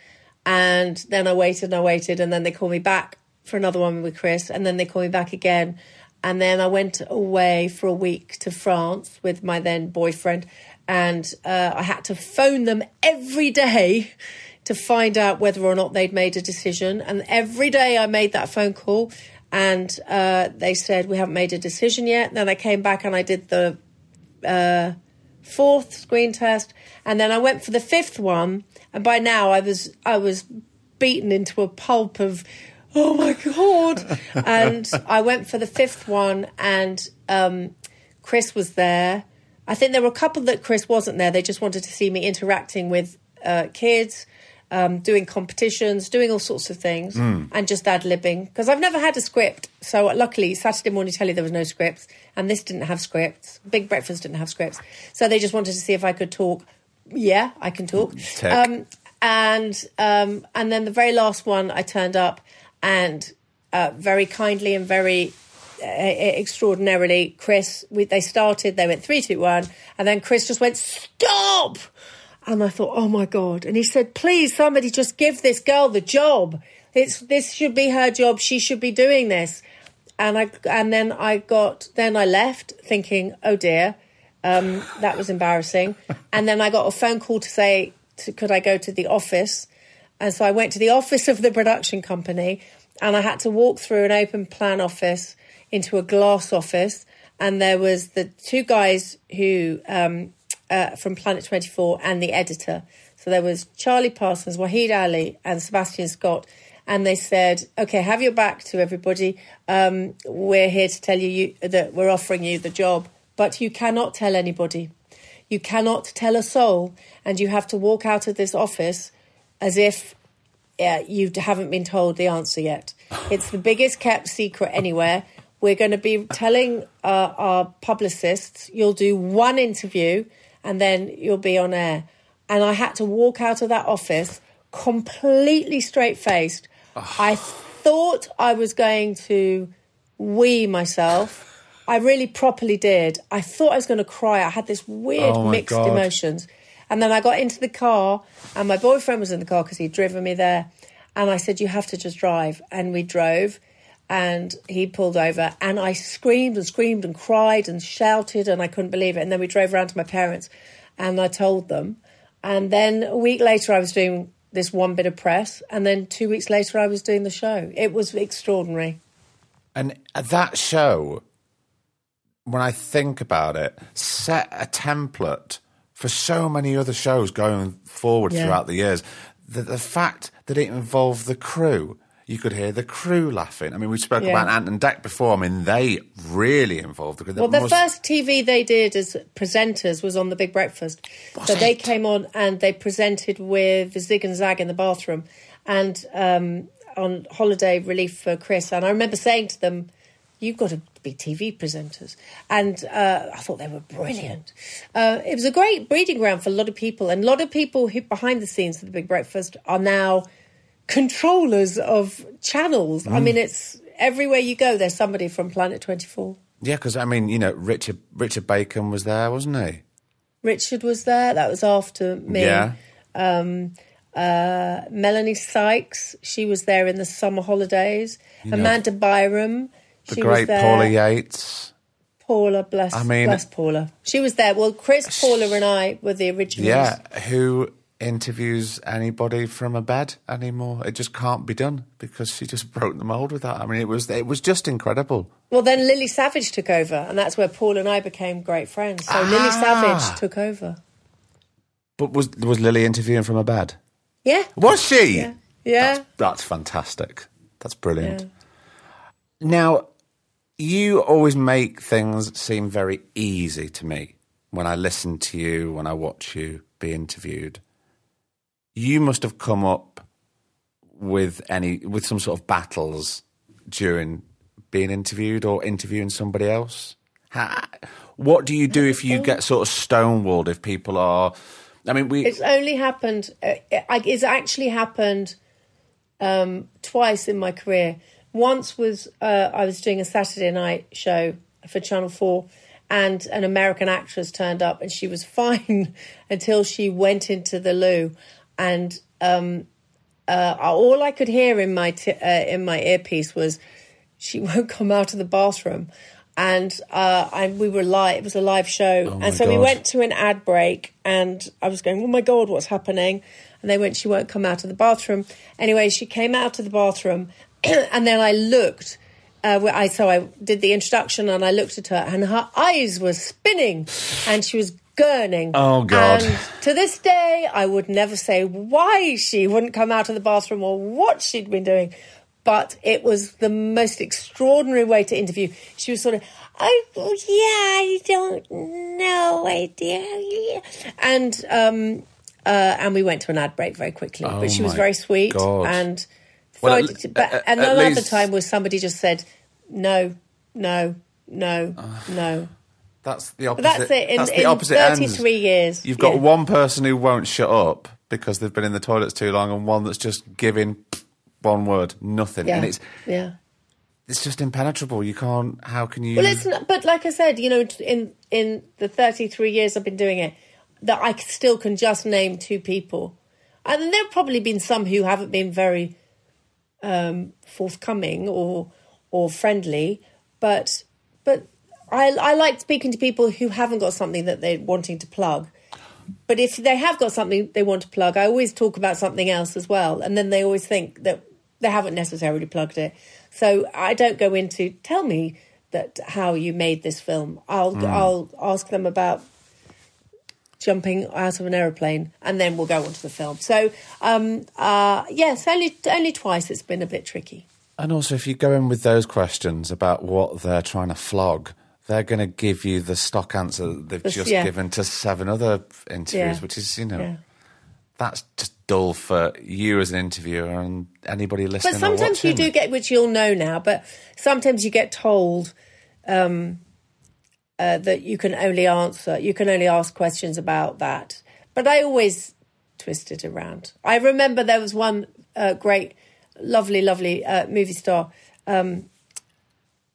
and then I waited and I waited, and then they called me back for another one with Chris, and then they called me back again. And then I went away for a week to France with my then boyfriend, and uh, I had to phone them every day (laughs) to find out whether or not they'd made a decision. And every day I made that phone call, and uh, they said we haven't made a decision yet. And Then I came back and I did the uh, fourth screen test, and then I went for the fifth one. And by now I was I was beaten into a pulp of oh my god. (laughs) And i went for the fifth one and um, chris was there. I think there were a couple that chris wasn't there. They just wanted to see me interacting with uh, kids um, doing competitions doing all sorts of things and just ad-libbing because i've never had a script. So luckily saturday morning telly there was no scripts and this didn't have scripts big breakfast didn't have scripts so they just wanted to see if i could talk yeah i can talk um, and um, and then the very last one, I turned up, and uh, very kindly and very uh, extraordinarily, Chris. We, they started. They went three, two, one, and then Chris just went stop. And I thought, oh my god! And he said, please, somebody just give this girl the job. It's this should be her job. She should be doing this. And I and then I got then I left thinking, oh dear, um, that was embarrassing. (laughs) And then I got a phone call to say, to, could I go to the office? And so I went to the (laughs) office of the production company and I had to walk through an open plan office into a glass office. And there was the two guys who, um, uh, from Planet 24 and the editor. So there was Charlie Parsons, Waheed Alli, and Sebastian Scott. And they said, okay, have your back to everybody. Um, we're here to tell you, you that we're offering you the job, but you cannot tell anybody. You cannot tell a soul, and you have to walk out of this office as if uh, you haven't been told the answer yet. It's the biggest kept secret anywhere. We're going to be telling uh, our publicists you'll do one interview and then you'll be on air. And I had to walk out of that office completely straight faced. I thought I was going to wee myself. I really properly did. I thought I was going to cry. I had this weird Oh mixed God. emotions. And then I got into the car, and my boyfriend was in the car because he'd driven me there. And I said, You have to just drive. And we drove, and he pulled over, and I screamed and screamed and cried and shouted, and I couldn't believe it. And then we drove around to my parents, and I told them. And then a week later, I was doing this one bit of press, and then two weeks later, I was doing the show. It was extraordinary. And that show, when I think about it, set a template for so many other shows going forward Yeah. throughout the years. The, the fact that it involved the crew, you could hear the crew laughing. I mean, we spoke Yeah. about Ant and Dec before. I mean, they really involved the. Well, the must- first TV they did as presenters was on The Big Breakfast. so they came on and they presented with Zig and Zag in the bathroom and um, on holiday relief for Chris. And I remember saying to them, You've got to be TV presenters. And uh, I thought they were brilliant. Uh, it was a great breeding ground for a lot of people. And a lot of people who behind the scenes of The Big Breakfast are now controllers of channels. I mm. mean, it's everywhere you go, there's somebody from Planet 24. Yeah, because I mean, you know, Richard Richard Bacon was there, wasn't he? Richard was there. That was after me. Yeah. Um, uh, Melanie Sykes, she was there in the summer holidays. Amanda Byram, The she great was there. Paula Yates. Paula, bless, I mean- bless Paula. She was there. Well, Chris, Paula, and I were the originals. Yeah, who interviews anybody from a bed anymore. It just can't be done because she just (laughs) broke the mold with that. I mean, it was it was just incredible. Well, then Lily Savage took over, and that's where Paul and I became great friends. So Lily Ah. Savage took over. But was was Lily interviewing from a bed? Yeah. Was she? Yeah. Yeah. That's, that's fantastic. That's brilliant. Now, you always make things seem very easy to me when I listen to you, when I watch you be interviewed. You must have come up with any with some sort of battles during being interviewed or interviewing somebody else. What do you do if you get sort of stonewalled if people are? I mean, we It's only happened. Uh, it- it's actually happened um, twice in my career. Once was uh, I was doing a Saturday night show for Channel Four, and an American actress turned up, and she was (laughs) fine until she went into the loo, and um, uh, all I could hear in my t- uh, in my earpiece was she (laughs) won't come out of the bathroom. And uh, I, we were live. It was a live show, Oh and so we went to an ad break, and I was going, "Oh my god, what's happening?" And they went, "She won't come out of the bathroom." Anyway, she came out of the bathroom, (clears throat) and then I looked. Uh, I so I did the introduction, and I looked at her, and her eyes were spinning, and she was gurning. Oh, God. And to this day, I would never say why she wouldn't come out of the bathroom or what she'd been doing. But it was the most extraordinary way to interview. She was sort of, I, oh, yeah, I don't know, idea. And, um, uh, and we went to an ad break very quickly. Oh, but she was very sweet. God. And, Well, thought- at- but, at- and at another least- time was somebody just said, no, no, no, no. That's the opposite. that's it. In- that's the in opposite ends. 33 years, You've got yeah. one person who won't shut up because they've been in the toilets too long, and one that's just giving one word, nothing, Yeah. and it's yeah. it's just impenetrable. You can't. How can you? Well, it's not, but like I said, you know, in in the 33 years I've been doing it, that I still can just name two people, and there have probably been some who haven't been very um, forthcoming or or friendly, but but I I like speaking to people who haven't got something that they're wanting to plug. But if they have got something they want to plug, I always talk about something else as well, and then they always think that they haven't necessarily plugged it. So I don't go into tell me that how you made this film. I'll I'll ask them about jumping out of an aeroplane, and then we'll go on to the film. So um, uh, yes, only only twice it's been a bit tricky. And also, if you go in with those questions about what they're trying to flog, they're going to give you the stock answer that they've This- just yeah. given to seven other interviews, Yeah. which is, you know, Yeah. that's just dull for you as an interviewer and anybody listening. But sometimes you do get, which you'll know now, but sometimes you get told um, uh, that you can only answer, you can only ask questions about that. But I always twist it around. I remember there was one uh, great, lovely, lovely uh, movie star. Um,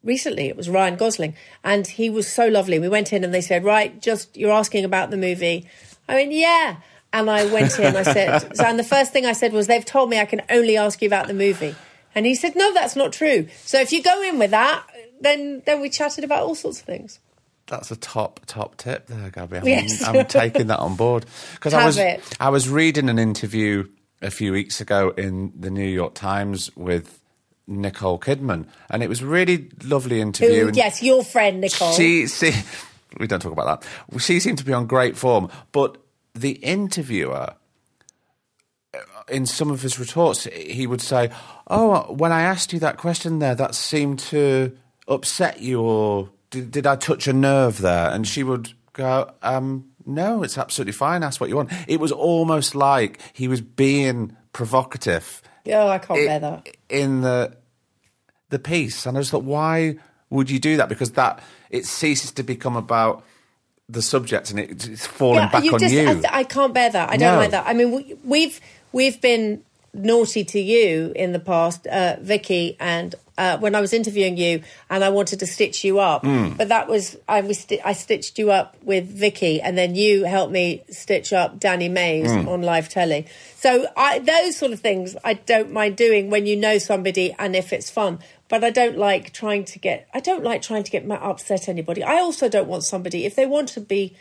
recently it was Ryan Gosling and he was so lovely. We went in and they said right just you're asking about the movie. I mean yeah. And I went in I said (laughs) so, and the first thing I said was they've told me I can only ask you about the movie. And he said no that's not true. So if you go in with that then then we chatted about all sorts of things. That's a top top tip there, Gaby. I'm, Yes. I'm taking that on board. (laughs) Because I was it. I was reading an interview a few weeks ago in the New York Times with Nicole Kidman, and it was really lovely interview. Who, and yes your friend Nicole She, she, (laughs) we don't talk about that. She seemed to be on great form, but the interviewer, uh, in some of his retorts, he would say, "Oh, when I asked you that question there, that seemed to upset you, or did, did I touch a nerve there?" And she would go, um, "No, it's absolutely fine. Ask what you want." It was almost like he was being provocative oh I can't i- bear that in the the piece, and I just thought, why would you do that? Because that it ceases to become about the subject, and it, it's falling back on just, you. I, I can't bear that. I don't No. like that. I mean, we, we've we've been naughty to you in the past, uh, Vicky, and uh, when I was interviewing you, and I wanted to stitch you up, Hmm. but that was I was sti- I stitched you up with Vicky, and then you helped me stitch up Danny Mays Hmm. on live telly. So I, those sort of things I don't mind doing when you know somebody and if it's fun. But I don't like trying to get. I don't like trying to get upset anybody. I also don't want somebody if they want to be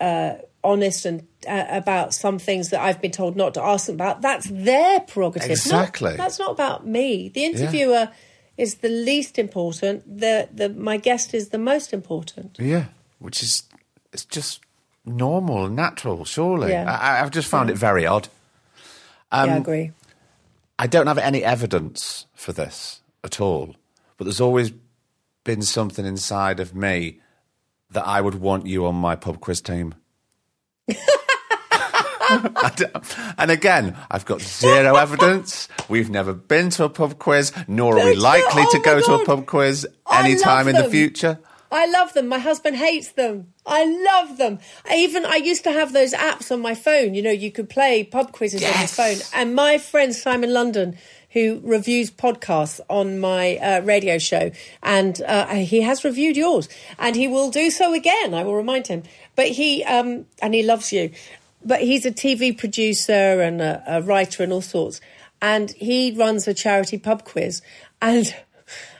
uh, honest and uh, about some things that I've been told not to ask them about. That's their prerogative. not- Exactly. that's not about me. The interviewer is the least important. The the my guest is the most important. Yeah, which is it's just normal and natural, surely. Yeah. I, I've just found it very odd. Um, yeah, I agree. I don't have any evidence for this at all, but there's always been something inside of me that I would want you on my pub quiz team. (laughs) And again, I've got zero (laughs) evidence. We've never been to a pub quiz, nor are we likely not- to oh go my to a pub quiz anytime in the future. I love them. My husband hates them. I love them. I even I used to have those apps on my phone. You know, you could play pub quizzes on your phone. And my friend Simon London, who reviews podcasts on my uh, radio show, and uh, he has reviewed yours, and he will do so again. I will remind him. But he um, and he loves you. But he's a TV producer and a, a writer and all sorts. And he runs a charity pub quiz. And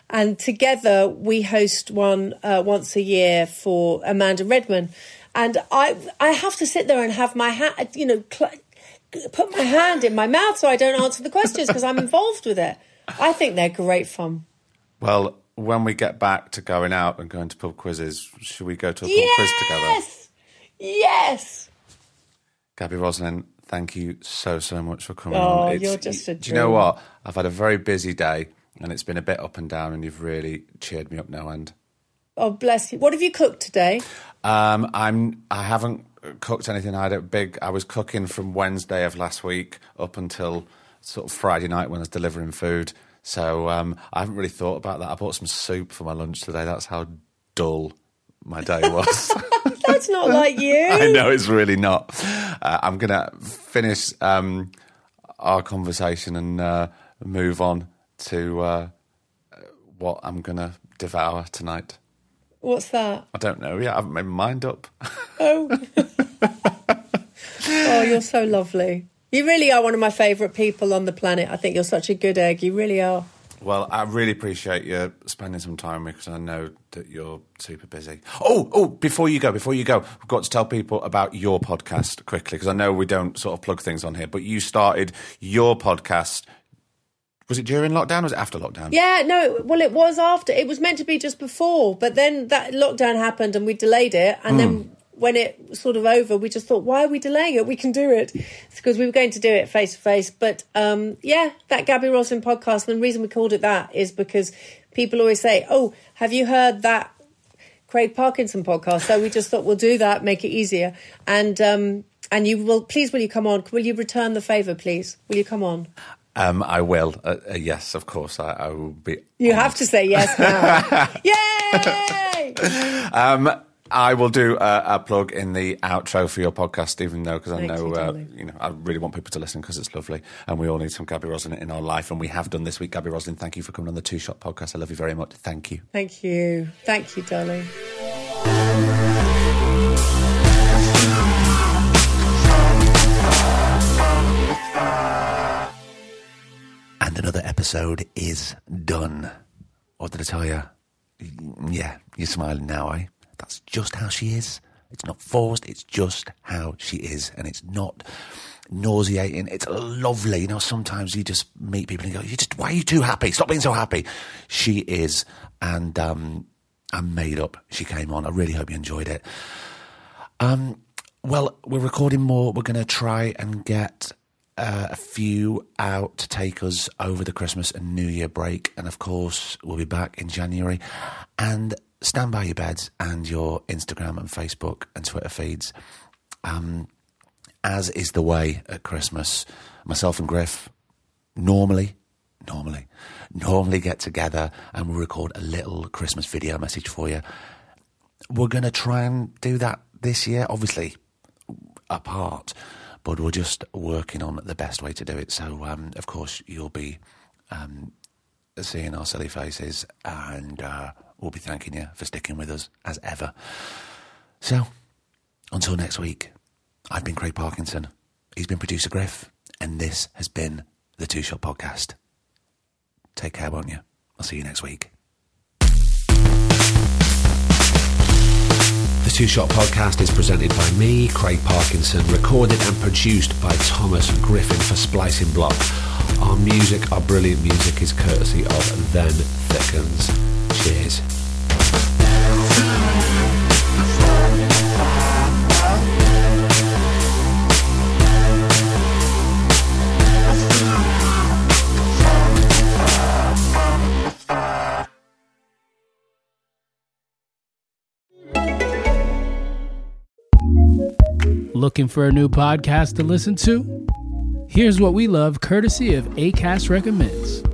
and together we host one uh, once a year for Amanda Redman. And I I have to sit there and have my hand, you know, cl- put my hand in my mouth so I don't answer the questions because I'm involved with it. I think they're great fun. Well, when we get back to going out and going to pub quizzes, should we go to a pub quiz together? Yes. Gaby Roslin, thank you so, so much for coming Oh, on. you're just a dream. Do you know what? I've had a very busy day and it's been a bit up and down, and you've really cheered me up no end. Oh, bless you. What have you cooked today? Um, I'm. I haven't cooked anything. I had a big. I was cooking from Wednesday of last week up until sort of Friday night when I was delivering food. So um, I haven't really thought about that. I bought some soup for my lunch today. That's how dull my day was. (laughs) That's not like you. (laughs) I know it's really not. Uh, I'm going to finish um, our conversation and uh, move on to uh, what I'm going to devour tonight. What's that? I don't know Yeah, I haven't made my mind up. Oh. (laughs) oh, you're so lovely. You really are one of my favourite people on the planet. I think you're such a good egg. You really are. Well, I really appreciate you spending some time with me because I know that you're super busy. Oh, oh! Before you go, before you go, we've got to tell people about your podcast quickly because I know we don't sort of plug things on here. But you started your podcast. Was it during lockdown? or Was it after lockdown? Yeah, no, well, it was after. It was meant to be just before, but then that lockdown happened and we delayed it. And hmm. then when it was sort of over, we just thought, why are we delaying it? We can do it. It's because we were going to do it face to face. But um, yeah, that Gaby Roslin podcast, and the reason we called it that is because people always say, oh, have you heard that Craig Parkinson podcast? So we just thought we'll do that, make it easier. And um, and you will, please, will you come on? Will you return the favour, please? Will you come on? Um, I will. Uh, uh, yes, of course. I, I will be. You have to say yes now. (laughs) Yay! Um, I will do a, a plug in the outro for your podcast, even though because I Thank know you, uh, you know I really want people to listen because it's lovely, and we all need some Gaby Roslin in our life, and we have done this week. Gaby Roslin, thank you for coming on the Two Shot Podcast. I love you very much. Thank you. Thank you. Thank you, darling. And another episode is done. What did I tell you? Yeah, you're smiling now, eh? That's just how she is. It's not forced, it's just how she is. And it's not nauseating. It's lovely. You know, sometimes you just meet people and go, you just, why are you too happy? Stop being so happy. She is. And um, I'm made up. She came on. I really hope you enjoyed it. Um, well, we're recording more. We're going to try and get uh, a few out to take us over the Christmas and New Year break. And of course, we'll be back in January. And stand by your beds and your Instagram and Facebook and Twitter feeds. Um, as is the way at Christmas, myself and Griff normally, normally, normally get together and we'll record a little Christmas video message for you. We're going to try and do that this year, obviously apart, but we're just working on the best way to do it. So, um, of course, you'll be um, seeing our silly faces and uh, we'll be thanking you for sticking with us as ever. So, until next week, I've been Craig Parkinson. He's been producer Griff, and this has been the Two Shot Podcast. Take care, won't you? I'll see you next week. The Two Shot Podcast is presented by me, Craig Parkinson, recorded and produced by Thomas Griffin for Splicing Block. Our music, our brilliant music, is courtesy of Then Thickens. Cheers. Looking for a new podcast to listen to? Here's what we love courtesy of ACAST Recommends.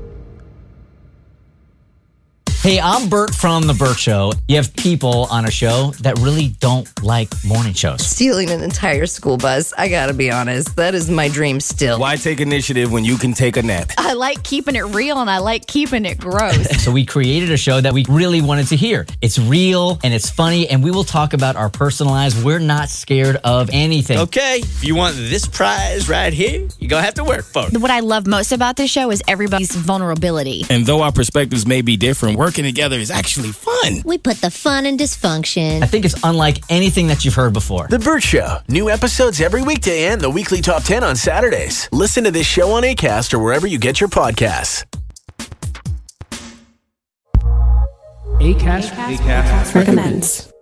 Hey, I'm Bert from The Bert Show. You have people on a show that really don't like morning shows. Stealing an entire school bus, I gotta be honest, that is my dream still. Why take initiative when you can take a nap? I like keeping it real and I like keeping it gross. (laughs) So we created a show that we really wanted to hear. It's real and it's funny, and we will talk about our personal lives. We're not scared of anything. Okay, if you want this prize right here, you're gonna have to work for it. what I love most about this show is everybody's vulnerability. And though our perspectives may be different, working together is actually fun. We put the fun in dysfunction. I think it's unlike anything that you've heard before. The Bert Show. New episodes every weekday and the weekly top 10 on Saturdays. Listen to this show on ACAST or wherever you get your podcasts. ACAST, recommends.